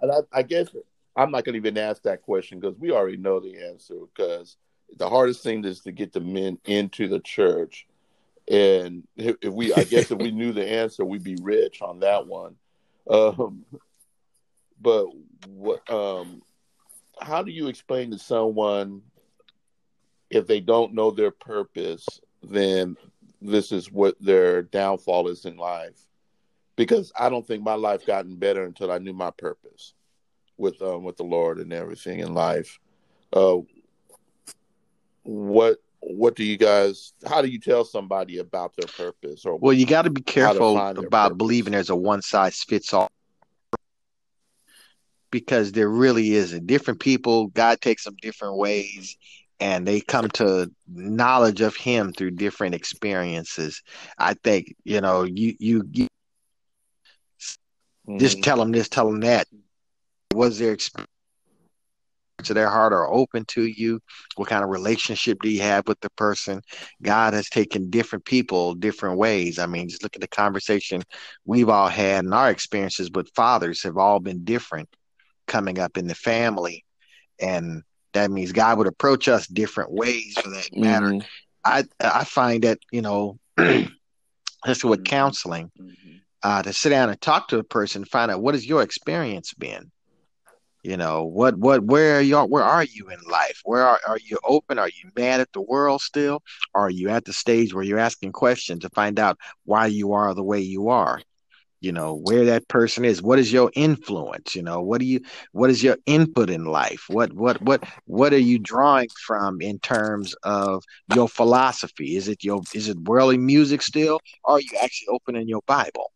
B: and I, I guess I'm not gonna even ask that question because we already know the answer because the hardest thing is to get the men into the church. And if, if we I guess if we knew the answer, we'd be rich on that one. Um but what um how do you explain to someone if they don't know their purpose, then this is what their downfall is in life? Because I don't think my life gotten better until I knew my purpose with um, with the Lord and everything in life. Uh, what what do you guys how do you tell somebody about their purpose or
C: well you got to be careful about purpose? believing there's a one size fits all because there really isn't. Different people, God takes them different ways, and they come to knowledge of Him through different experiences. I think you know you you, you mm-hmm. just tell them this, tell them that. Was their experience to their heart are open to you? What kind of relationship do you have with the person? God has taken different people different ways. I mean, just look at the conversation we've all had, and our experiences with fathers have all been different coming up in the family and That means God would approach us different ways for that matter.
B: Mhm.
C: I I find that you know, that's with
D: Mhm.
C: counseling
D: Mhm.
C: Uh, to sit down and talk to a person, find out what has your experience been. You know what what where are you where are you in life? Where are, are you open? Are you mad at the world still? Are you at the stage where you're asking questions to find out why you are the way you are? You know where that person is. What is your influence? You know what do you what is your input in life? What what what what are you drawing from in terms of your philosophy? Is it your is it worldly music still, or are you actually opening your Bible?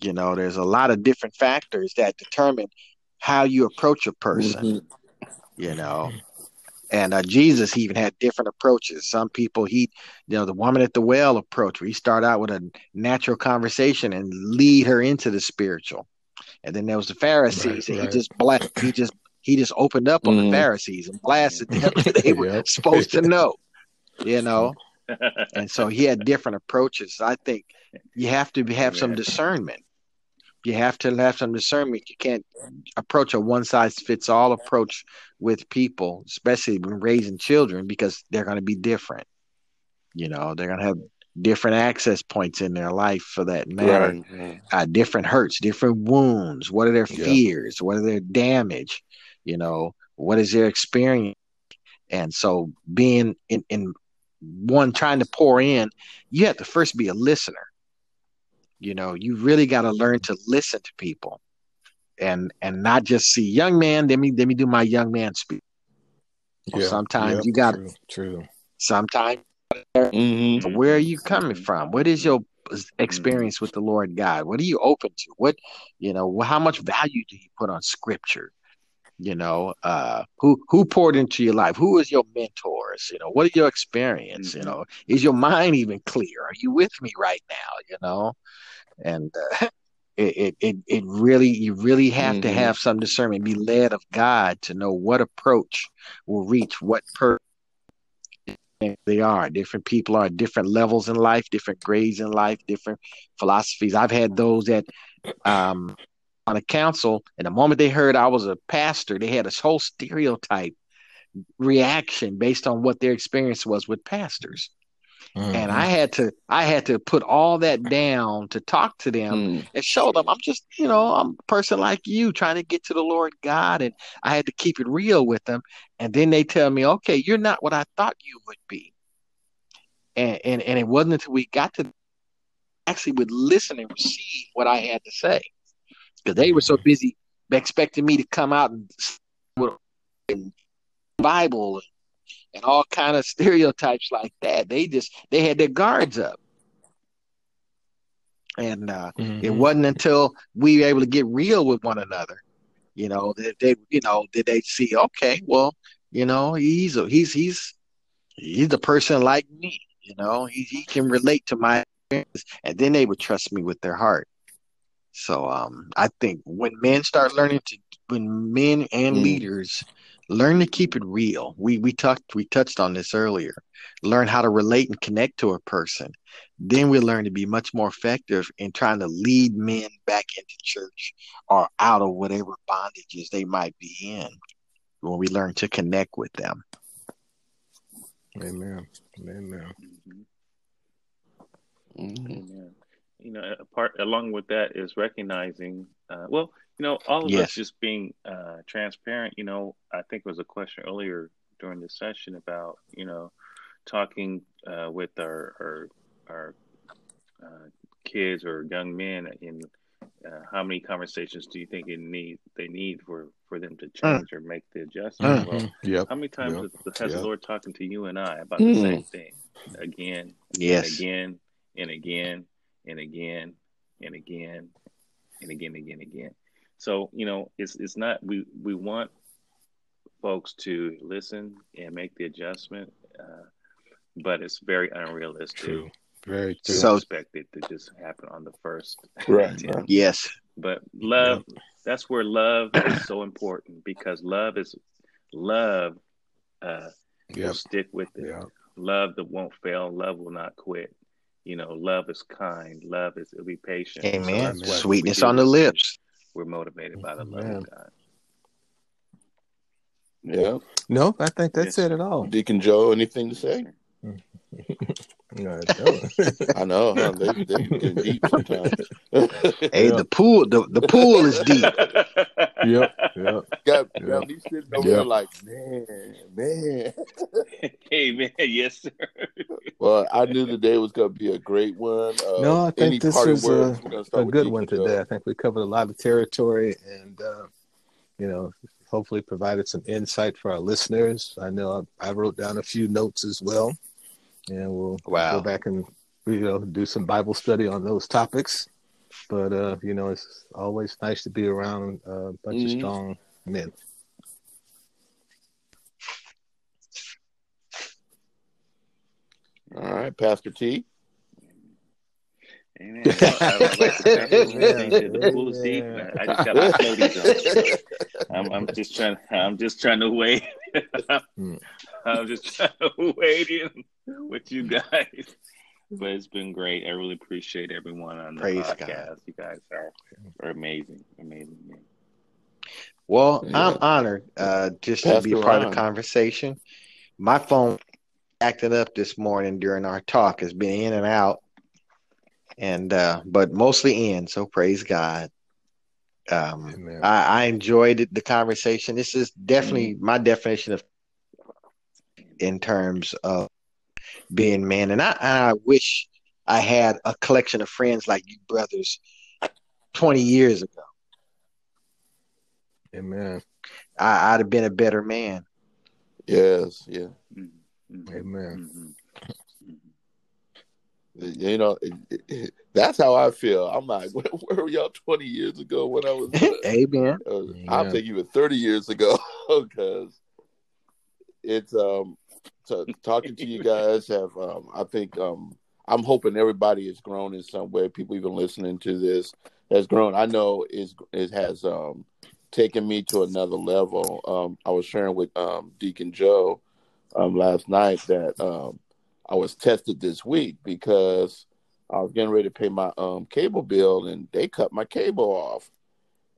C: You know, there's a lot of different factors that determine how you approach a person.
B: Mhm.
C: You know, and uh, Jesus even had different approaches. Some people he, you know, the woman at the well approach where he start out with a natural conversation and lead her into the spiritual, and then there was the Pharisees
A: Right,
C: and he just black he just he just opened up on
B: Mhm.
C: the Pharisees and blasted them. they were
A: Yep.
C: supposed to know, you know, and so he had different approaches. I think you have to have some discernment. You have to have some discernment. You can't approach a one size fits all approach with people, especially when raising children, because they're going to be different. You know, they're going to have different access points in their life for that matter.
B: Right.
C: Uh, different hurts, different wounds. What are their
A: Yeah.
C: fears? What are their damage? You know, what is their experience? And so, being in, in one trying to pour in, you have to first be a listener. You know, you really got to learn to listen to people, and and not just see young man. Let me let me do my young man speak. Well, sometimes
A: yep,
C: you got-
A: true, true.
C: Sometimes,
B: Mhm.
C: where are you coming from? What is your experience with the Lord God? What are you open to? What you know? How much value do you put on Scripture? You know, uh, who who poured into your life? Who is your mentors? You know, what is your experience? You
D: Mhm.
C: know, is your mind even clear? Are you with me right now? You know, and uh, it, it it really you really have to
B: Mhm.
C: have some discernment, be led of God to know what approach will reach what person they are. Different people are at different levels in life, different grades in life, different philosophies. I've had those that um on a council, and the moment they heard I was a pastor, they had this whole stereotype reaction based on what their experience was with pastors. And I had to I had to put all that down to talk to them
B: Mm.
C: and show them I'm just, you know, I'm a person like you trying to get to the Lord God. And I had to keep it real with them. And then they tell me, okay, you're not what I thought you would be. And and, and it wasn't until we got to actually would listen and receive what I had to say. Because they were so busy expecting me to come out and with Bible and, and all kind of stereotypes like that. They just they had their guards up. And uh
A: Mm-hmm.
C: it wasn't until we were able to get real with one another, you know, that they, you know, did they see, okay, well, you know, he's a, he's he's he's a person like me, you know, he he can relate to my experience, and then they would trust me with their heart. So um, I think when men start learning to, when men and
B: Mm.
C: leaders learn to keep it real, we we talked we touched on this earlier. Learn how to relate and connect to a person, then we learn to be much more effective in trying to lead men back into church or out of whatever bondages they might be in. When we learn to connect with them.
A: Amen. Amen.
D: Mhm.
B: Mhm.
D: Amen. You know, a part along with that is recognizing. Uh, well, you know, all of
C: Yes.
D: us just being uh, transparent. You know, I think there was a question earlier during the session about you know talking uh, with our our, our uh, kids or young men in uh, how many conversations do you think it need they need for for them to change or make the adjustment? Well,
A: Mhm. Yep.
D: how many times
A: Yep.
D: has, has
A: Yep.
D: the Lord talking to you and I about
B: Hmm.
D: the same thing again
C: Yes.
D: and again and again and again and again and again and again and again. So you know, it's it's not we we want folks to listen and make the adjustment, uh, but it's very unrealistic
A: True. Very
D: to
A: true.
C: So-
D: expect it to just happen on the first
B: Right,
D: attempt.
B: right.
C: Yes.
D: But love, that's where love is so important because love is love uh, will stick with it.
A: Yep.
D: Love that won't fail. Love will not quit. You know, love is kind. Love is it'll be patient.
C: Amen.
D: that's why when we
C: Sweetness on the
D: these
C: lips.
D: Things, We're motivated by the love
A: Amen.
D: of God.
B: Yeah.
A: No, I think that's
D: Yes.
A: it at all.
B: Deacon Joe, anything to say?
A: No, I don't.
B: I know, huh? They they get deep sometimes.
C: Hey,
A: Yeah.
C: the pool, the, the pool is deep.
A: yep, yep.
B: got
A: Yeah.
B: got me sitting over
A: Yeah.
B: there like, man, man.
D: hey man, yes sir.
B: Well, I knew the day was going to be a great one. Uh,
A: No, I think this
B: parting
A: was a,
B: We're gonna start
A: a good one
B: Joe.
A: today. I think we covered a lot of territory and, uh, you know, hopefully provided some insight for our listeners. I know I, I wrote down a few notes as well, and we'll
C: Wow.
A: go back and, you know, do some Bible study on those topics. But, uh, you know, it's always nice to be around a bunch of
B: Mhm.
A: strong men.
B: All right, Pastor T.
D: Amen. Well, I would like to start with saying that the pool is deep.
A: Yeah.
D: I just got my floaties on. I'm, I'm just trying. I'm just trying to wait.
A: Hmm.
D: I'm just trying to wait in with you guys. But it's been great. I really appreciate everyone on the
C: Praise
D: podcast.
C: God.
D: You guys are, are amazing, amazing. man.
C: Well,
B: Yeah.
C: I'm honored uh, just to be a
B: Pastor
C: part of the conversation. My phone acting up this morning during our talk. It's been in and out, and uh, but mostly in. So praise God. Um, I, I enjoyed the conversation. This is definitely
B: Mm-hmm.
C: my definition of in terms of being man, and I, and I wish I had a collection of friends like you brothers twenty years ago.
A: Amen.
C: I, I'd have been a better man.
B: Yes, yeah.
D: Mhm, mhm,
A: Amen.
D: mhm, mhm.
B: You know, that's how I feel. I'm like, where, where were y'all 20 years ago when I was?
C: Amen.
B: uh, I'll
A: Yeah.
B: take even 30 years ago because it's um so talking to you guys have um I think um I'm hoping everybody has grown in some way. People even listening to this has grown. I know is it has um taken me to another level. Um I was sharing with um Deacon Joe um last night that um I was tested this week because I was getting ready to pay my um cable bill and they cut my cable off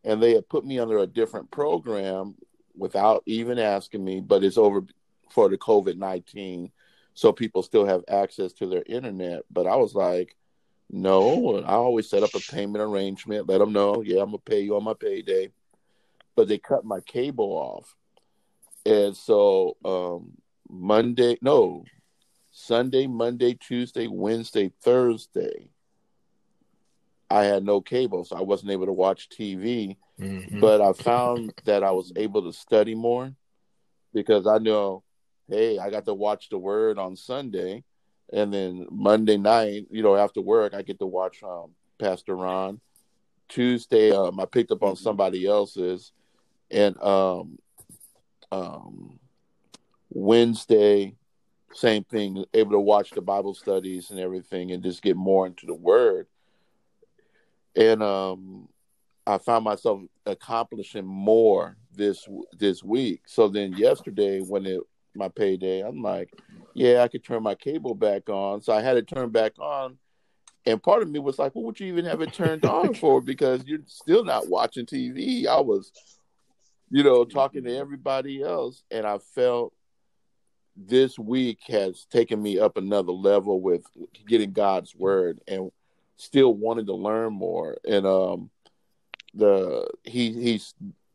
B: and they had put me under a different program without even asking me, but it's over for the COVID 19. So people still have access to their internet. But I was like, no, I always set up a payment arrangement, let them know, yeah, I'm going to pay you on my payday. But they cut my cable off. And so um, Monday, no, Sunday, Monday, Tuesday, Wednesday, Thursday, I had no cable. So I wasn't able to watch TV
A: Mhm.
B: but I found that I was able to study more because I know, hey, I got to watch the Word on Sunday, and then Monday night, you know, after work, I get to watch um, Pastor Ron. Tuesday, um, I picked up on somebody else's, and um, um, Wednesday, same thing, able to watch the Bible studies and everything, and just get more into the Word. And um, I found myself accomplishing more this this week. So then yesterday, when it my payday, I'm like, yeah, I could turn my cable back on. So I had it turned back on, and part of me was like, what would you even have it turned on for? Because you're still not watching TV. I was, you know, talking to everybody else, and I felt this week has taken me up another level with getting God's word and still wanting to learn more. And um the he he's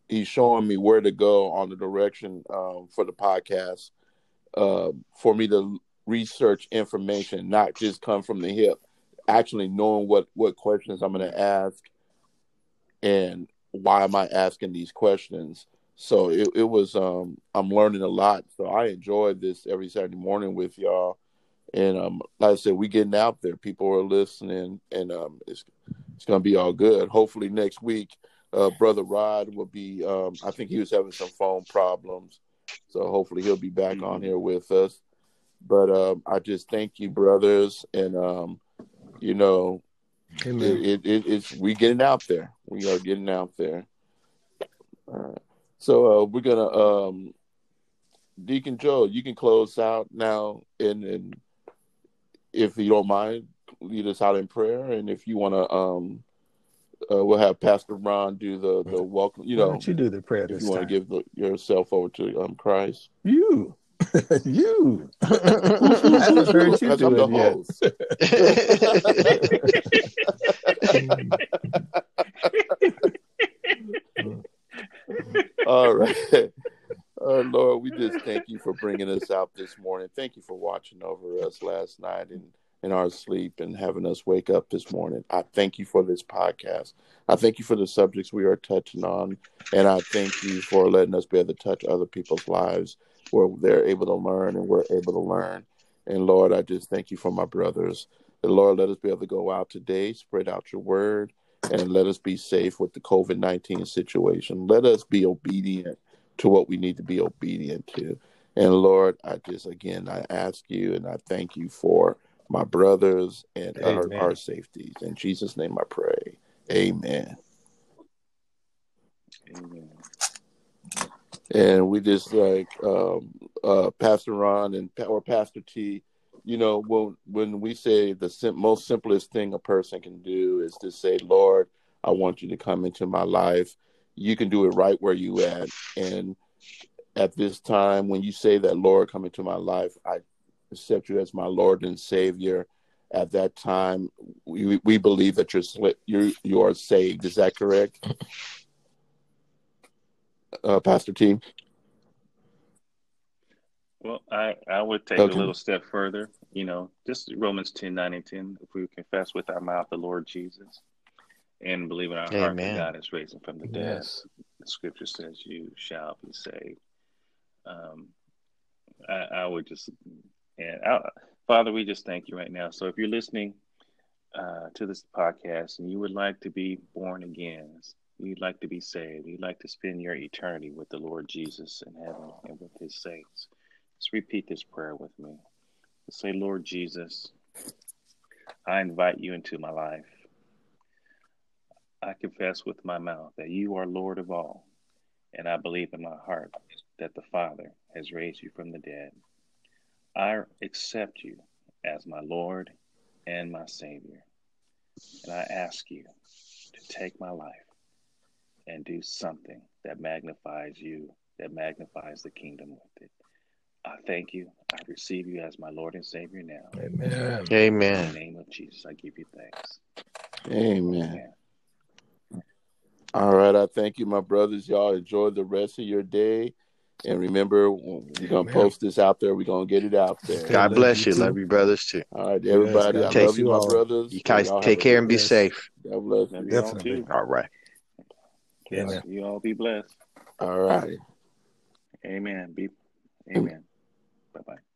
B: he's showing me where to go on the direction um, for the podcast uh, for me to research information, not just come from the hip. Actually knowing what what questions I'm going to ask and why am I asking these questions. So it, it was um, I'm learning a lot. So I enjoyed this every Saturday morning with y'all. And um, like I said, we getting out there. People are listening, and um, it's it's gonna be all good. Hopefully next week, uh, brother Rod will be. Um, I think he was having some phone problems, so hopefully he'll be back on here with us. But um, I just thank you, brothers, and um, you know, it, it, it, it's we getting out there. We are getting out there. All right. So uh, we're gonna um, Deacon Joe, you can close out now, and, and if you don't mind, lead us out in prayer. And if you want to um, uh, we'll have Pastor Ron do the the welcome. You
A: Why
B: know,
A: don't you do the prayer
B: if
A: this
B: you want to give the, yourself over to um Christ.
A: You, you. I haven't heard you
B: Because
A: do
B: I'm the
A: it yet.
B: All right. Uh, Lord, we just thank you for bringing us out this morning. Thank you for watching over us last night and in our sleep and having us wake up this morning. I thank you for this podcast. I thank you for the subjects we are touching on. And I thank you for letting us be able to touch other people's lives where they're able to learn and we're able to learn. And Lord, I just thank you for my brothers. And Lord, let us be able to go out today, spread out your word, and let us be safe with the COVID 19 situation. Let us be obedient to what we need to be obedient to. And Lord, I just, again, I ask you and I thank you for my brothers and our, our safeties. In Jesus' name I pray. Amen.
D: Amen.
B: and we just like um, uh, Pastor Ron and or Pastor T. You know, when when we say the sim- most simplest thing a person can do is to say, "Lord, I want you to come into my life." You can do it right where you at, and at this time, when you say that, "Lord, come into my life," I accept you as my Lord and Savior. At that time, we we believe that you're sli- you you are saved. Is that correct, uh, Pastor T?
D: Well, I, I would take
B: Okay.
D: a little step further. You know, just Romans 10, 9, and 10. If we confess with our mouth the Lord Jesus and believe in our heart that God is raising from the dead,
A: Yes.
D: the scripture says you shall be saved. Um, I, I would just, and I, Father, we just thank you right now. So if you're listening uh, to this podcast and you would like to be born again, you'd like to be saved, you'd like to spend your eternity with the Lord Jesus in heaven and with his saints, just repeat this prayer with me. Say, Lord Jesus, I invite you into my life. I confess with my mouth that you are Lord of all, and I believe in my heart that the Father has raised you from the dead. I accept you as my Lord and my Savior, and I ask you to take my life and do something that magnifies you, that magnifies the kingdom with it. I thank you. I receive you as my Lord and Savior now.
A: Amen. Amen.
D: In the
C: Amen.
D: name of Jesus, I give you thanks.
B: Amen.
D: Amen.
B: All right. I thank you, my brothers. Y'all enjoy the rest of your day. And remember, we're going to post this out there. We're going to get it out there.
C: God
A: love
C: bless
A: you
C: you.
A: too.
C: Love you, brothers, too.
B: All right, everybody.
A: God
B: I
C: Take-
B: love you,
A: you
B: my
A: all.
B: brothers.
C: You guys
B: Y'all
C: take care and be
A: bless.
C: safe.
B: God bless you.
D: you all
A: Definitely.
D: too.
C: All right.
D: Yes,
A: Amen.
D: you all be blessed.
B: All right.
D: Amen. Be Amen. Bye bye.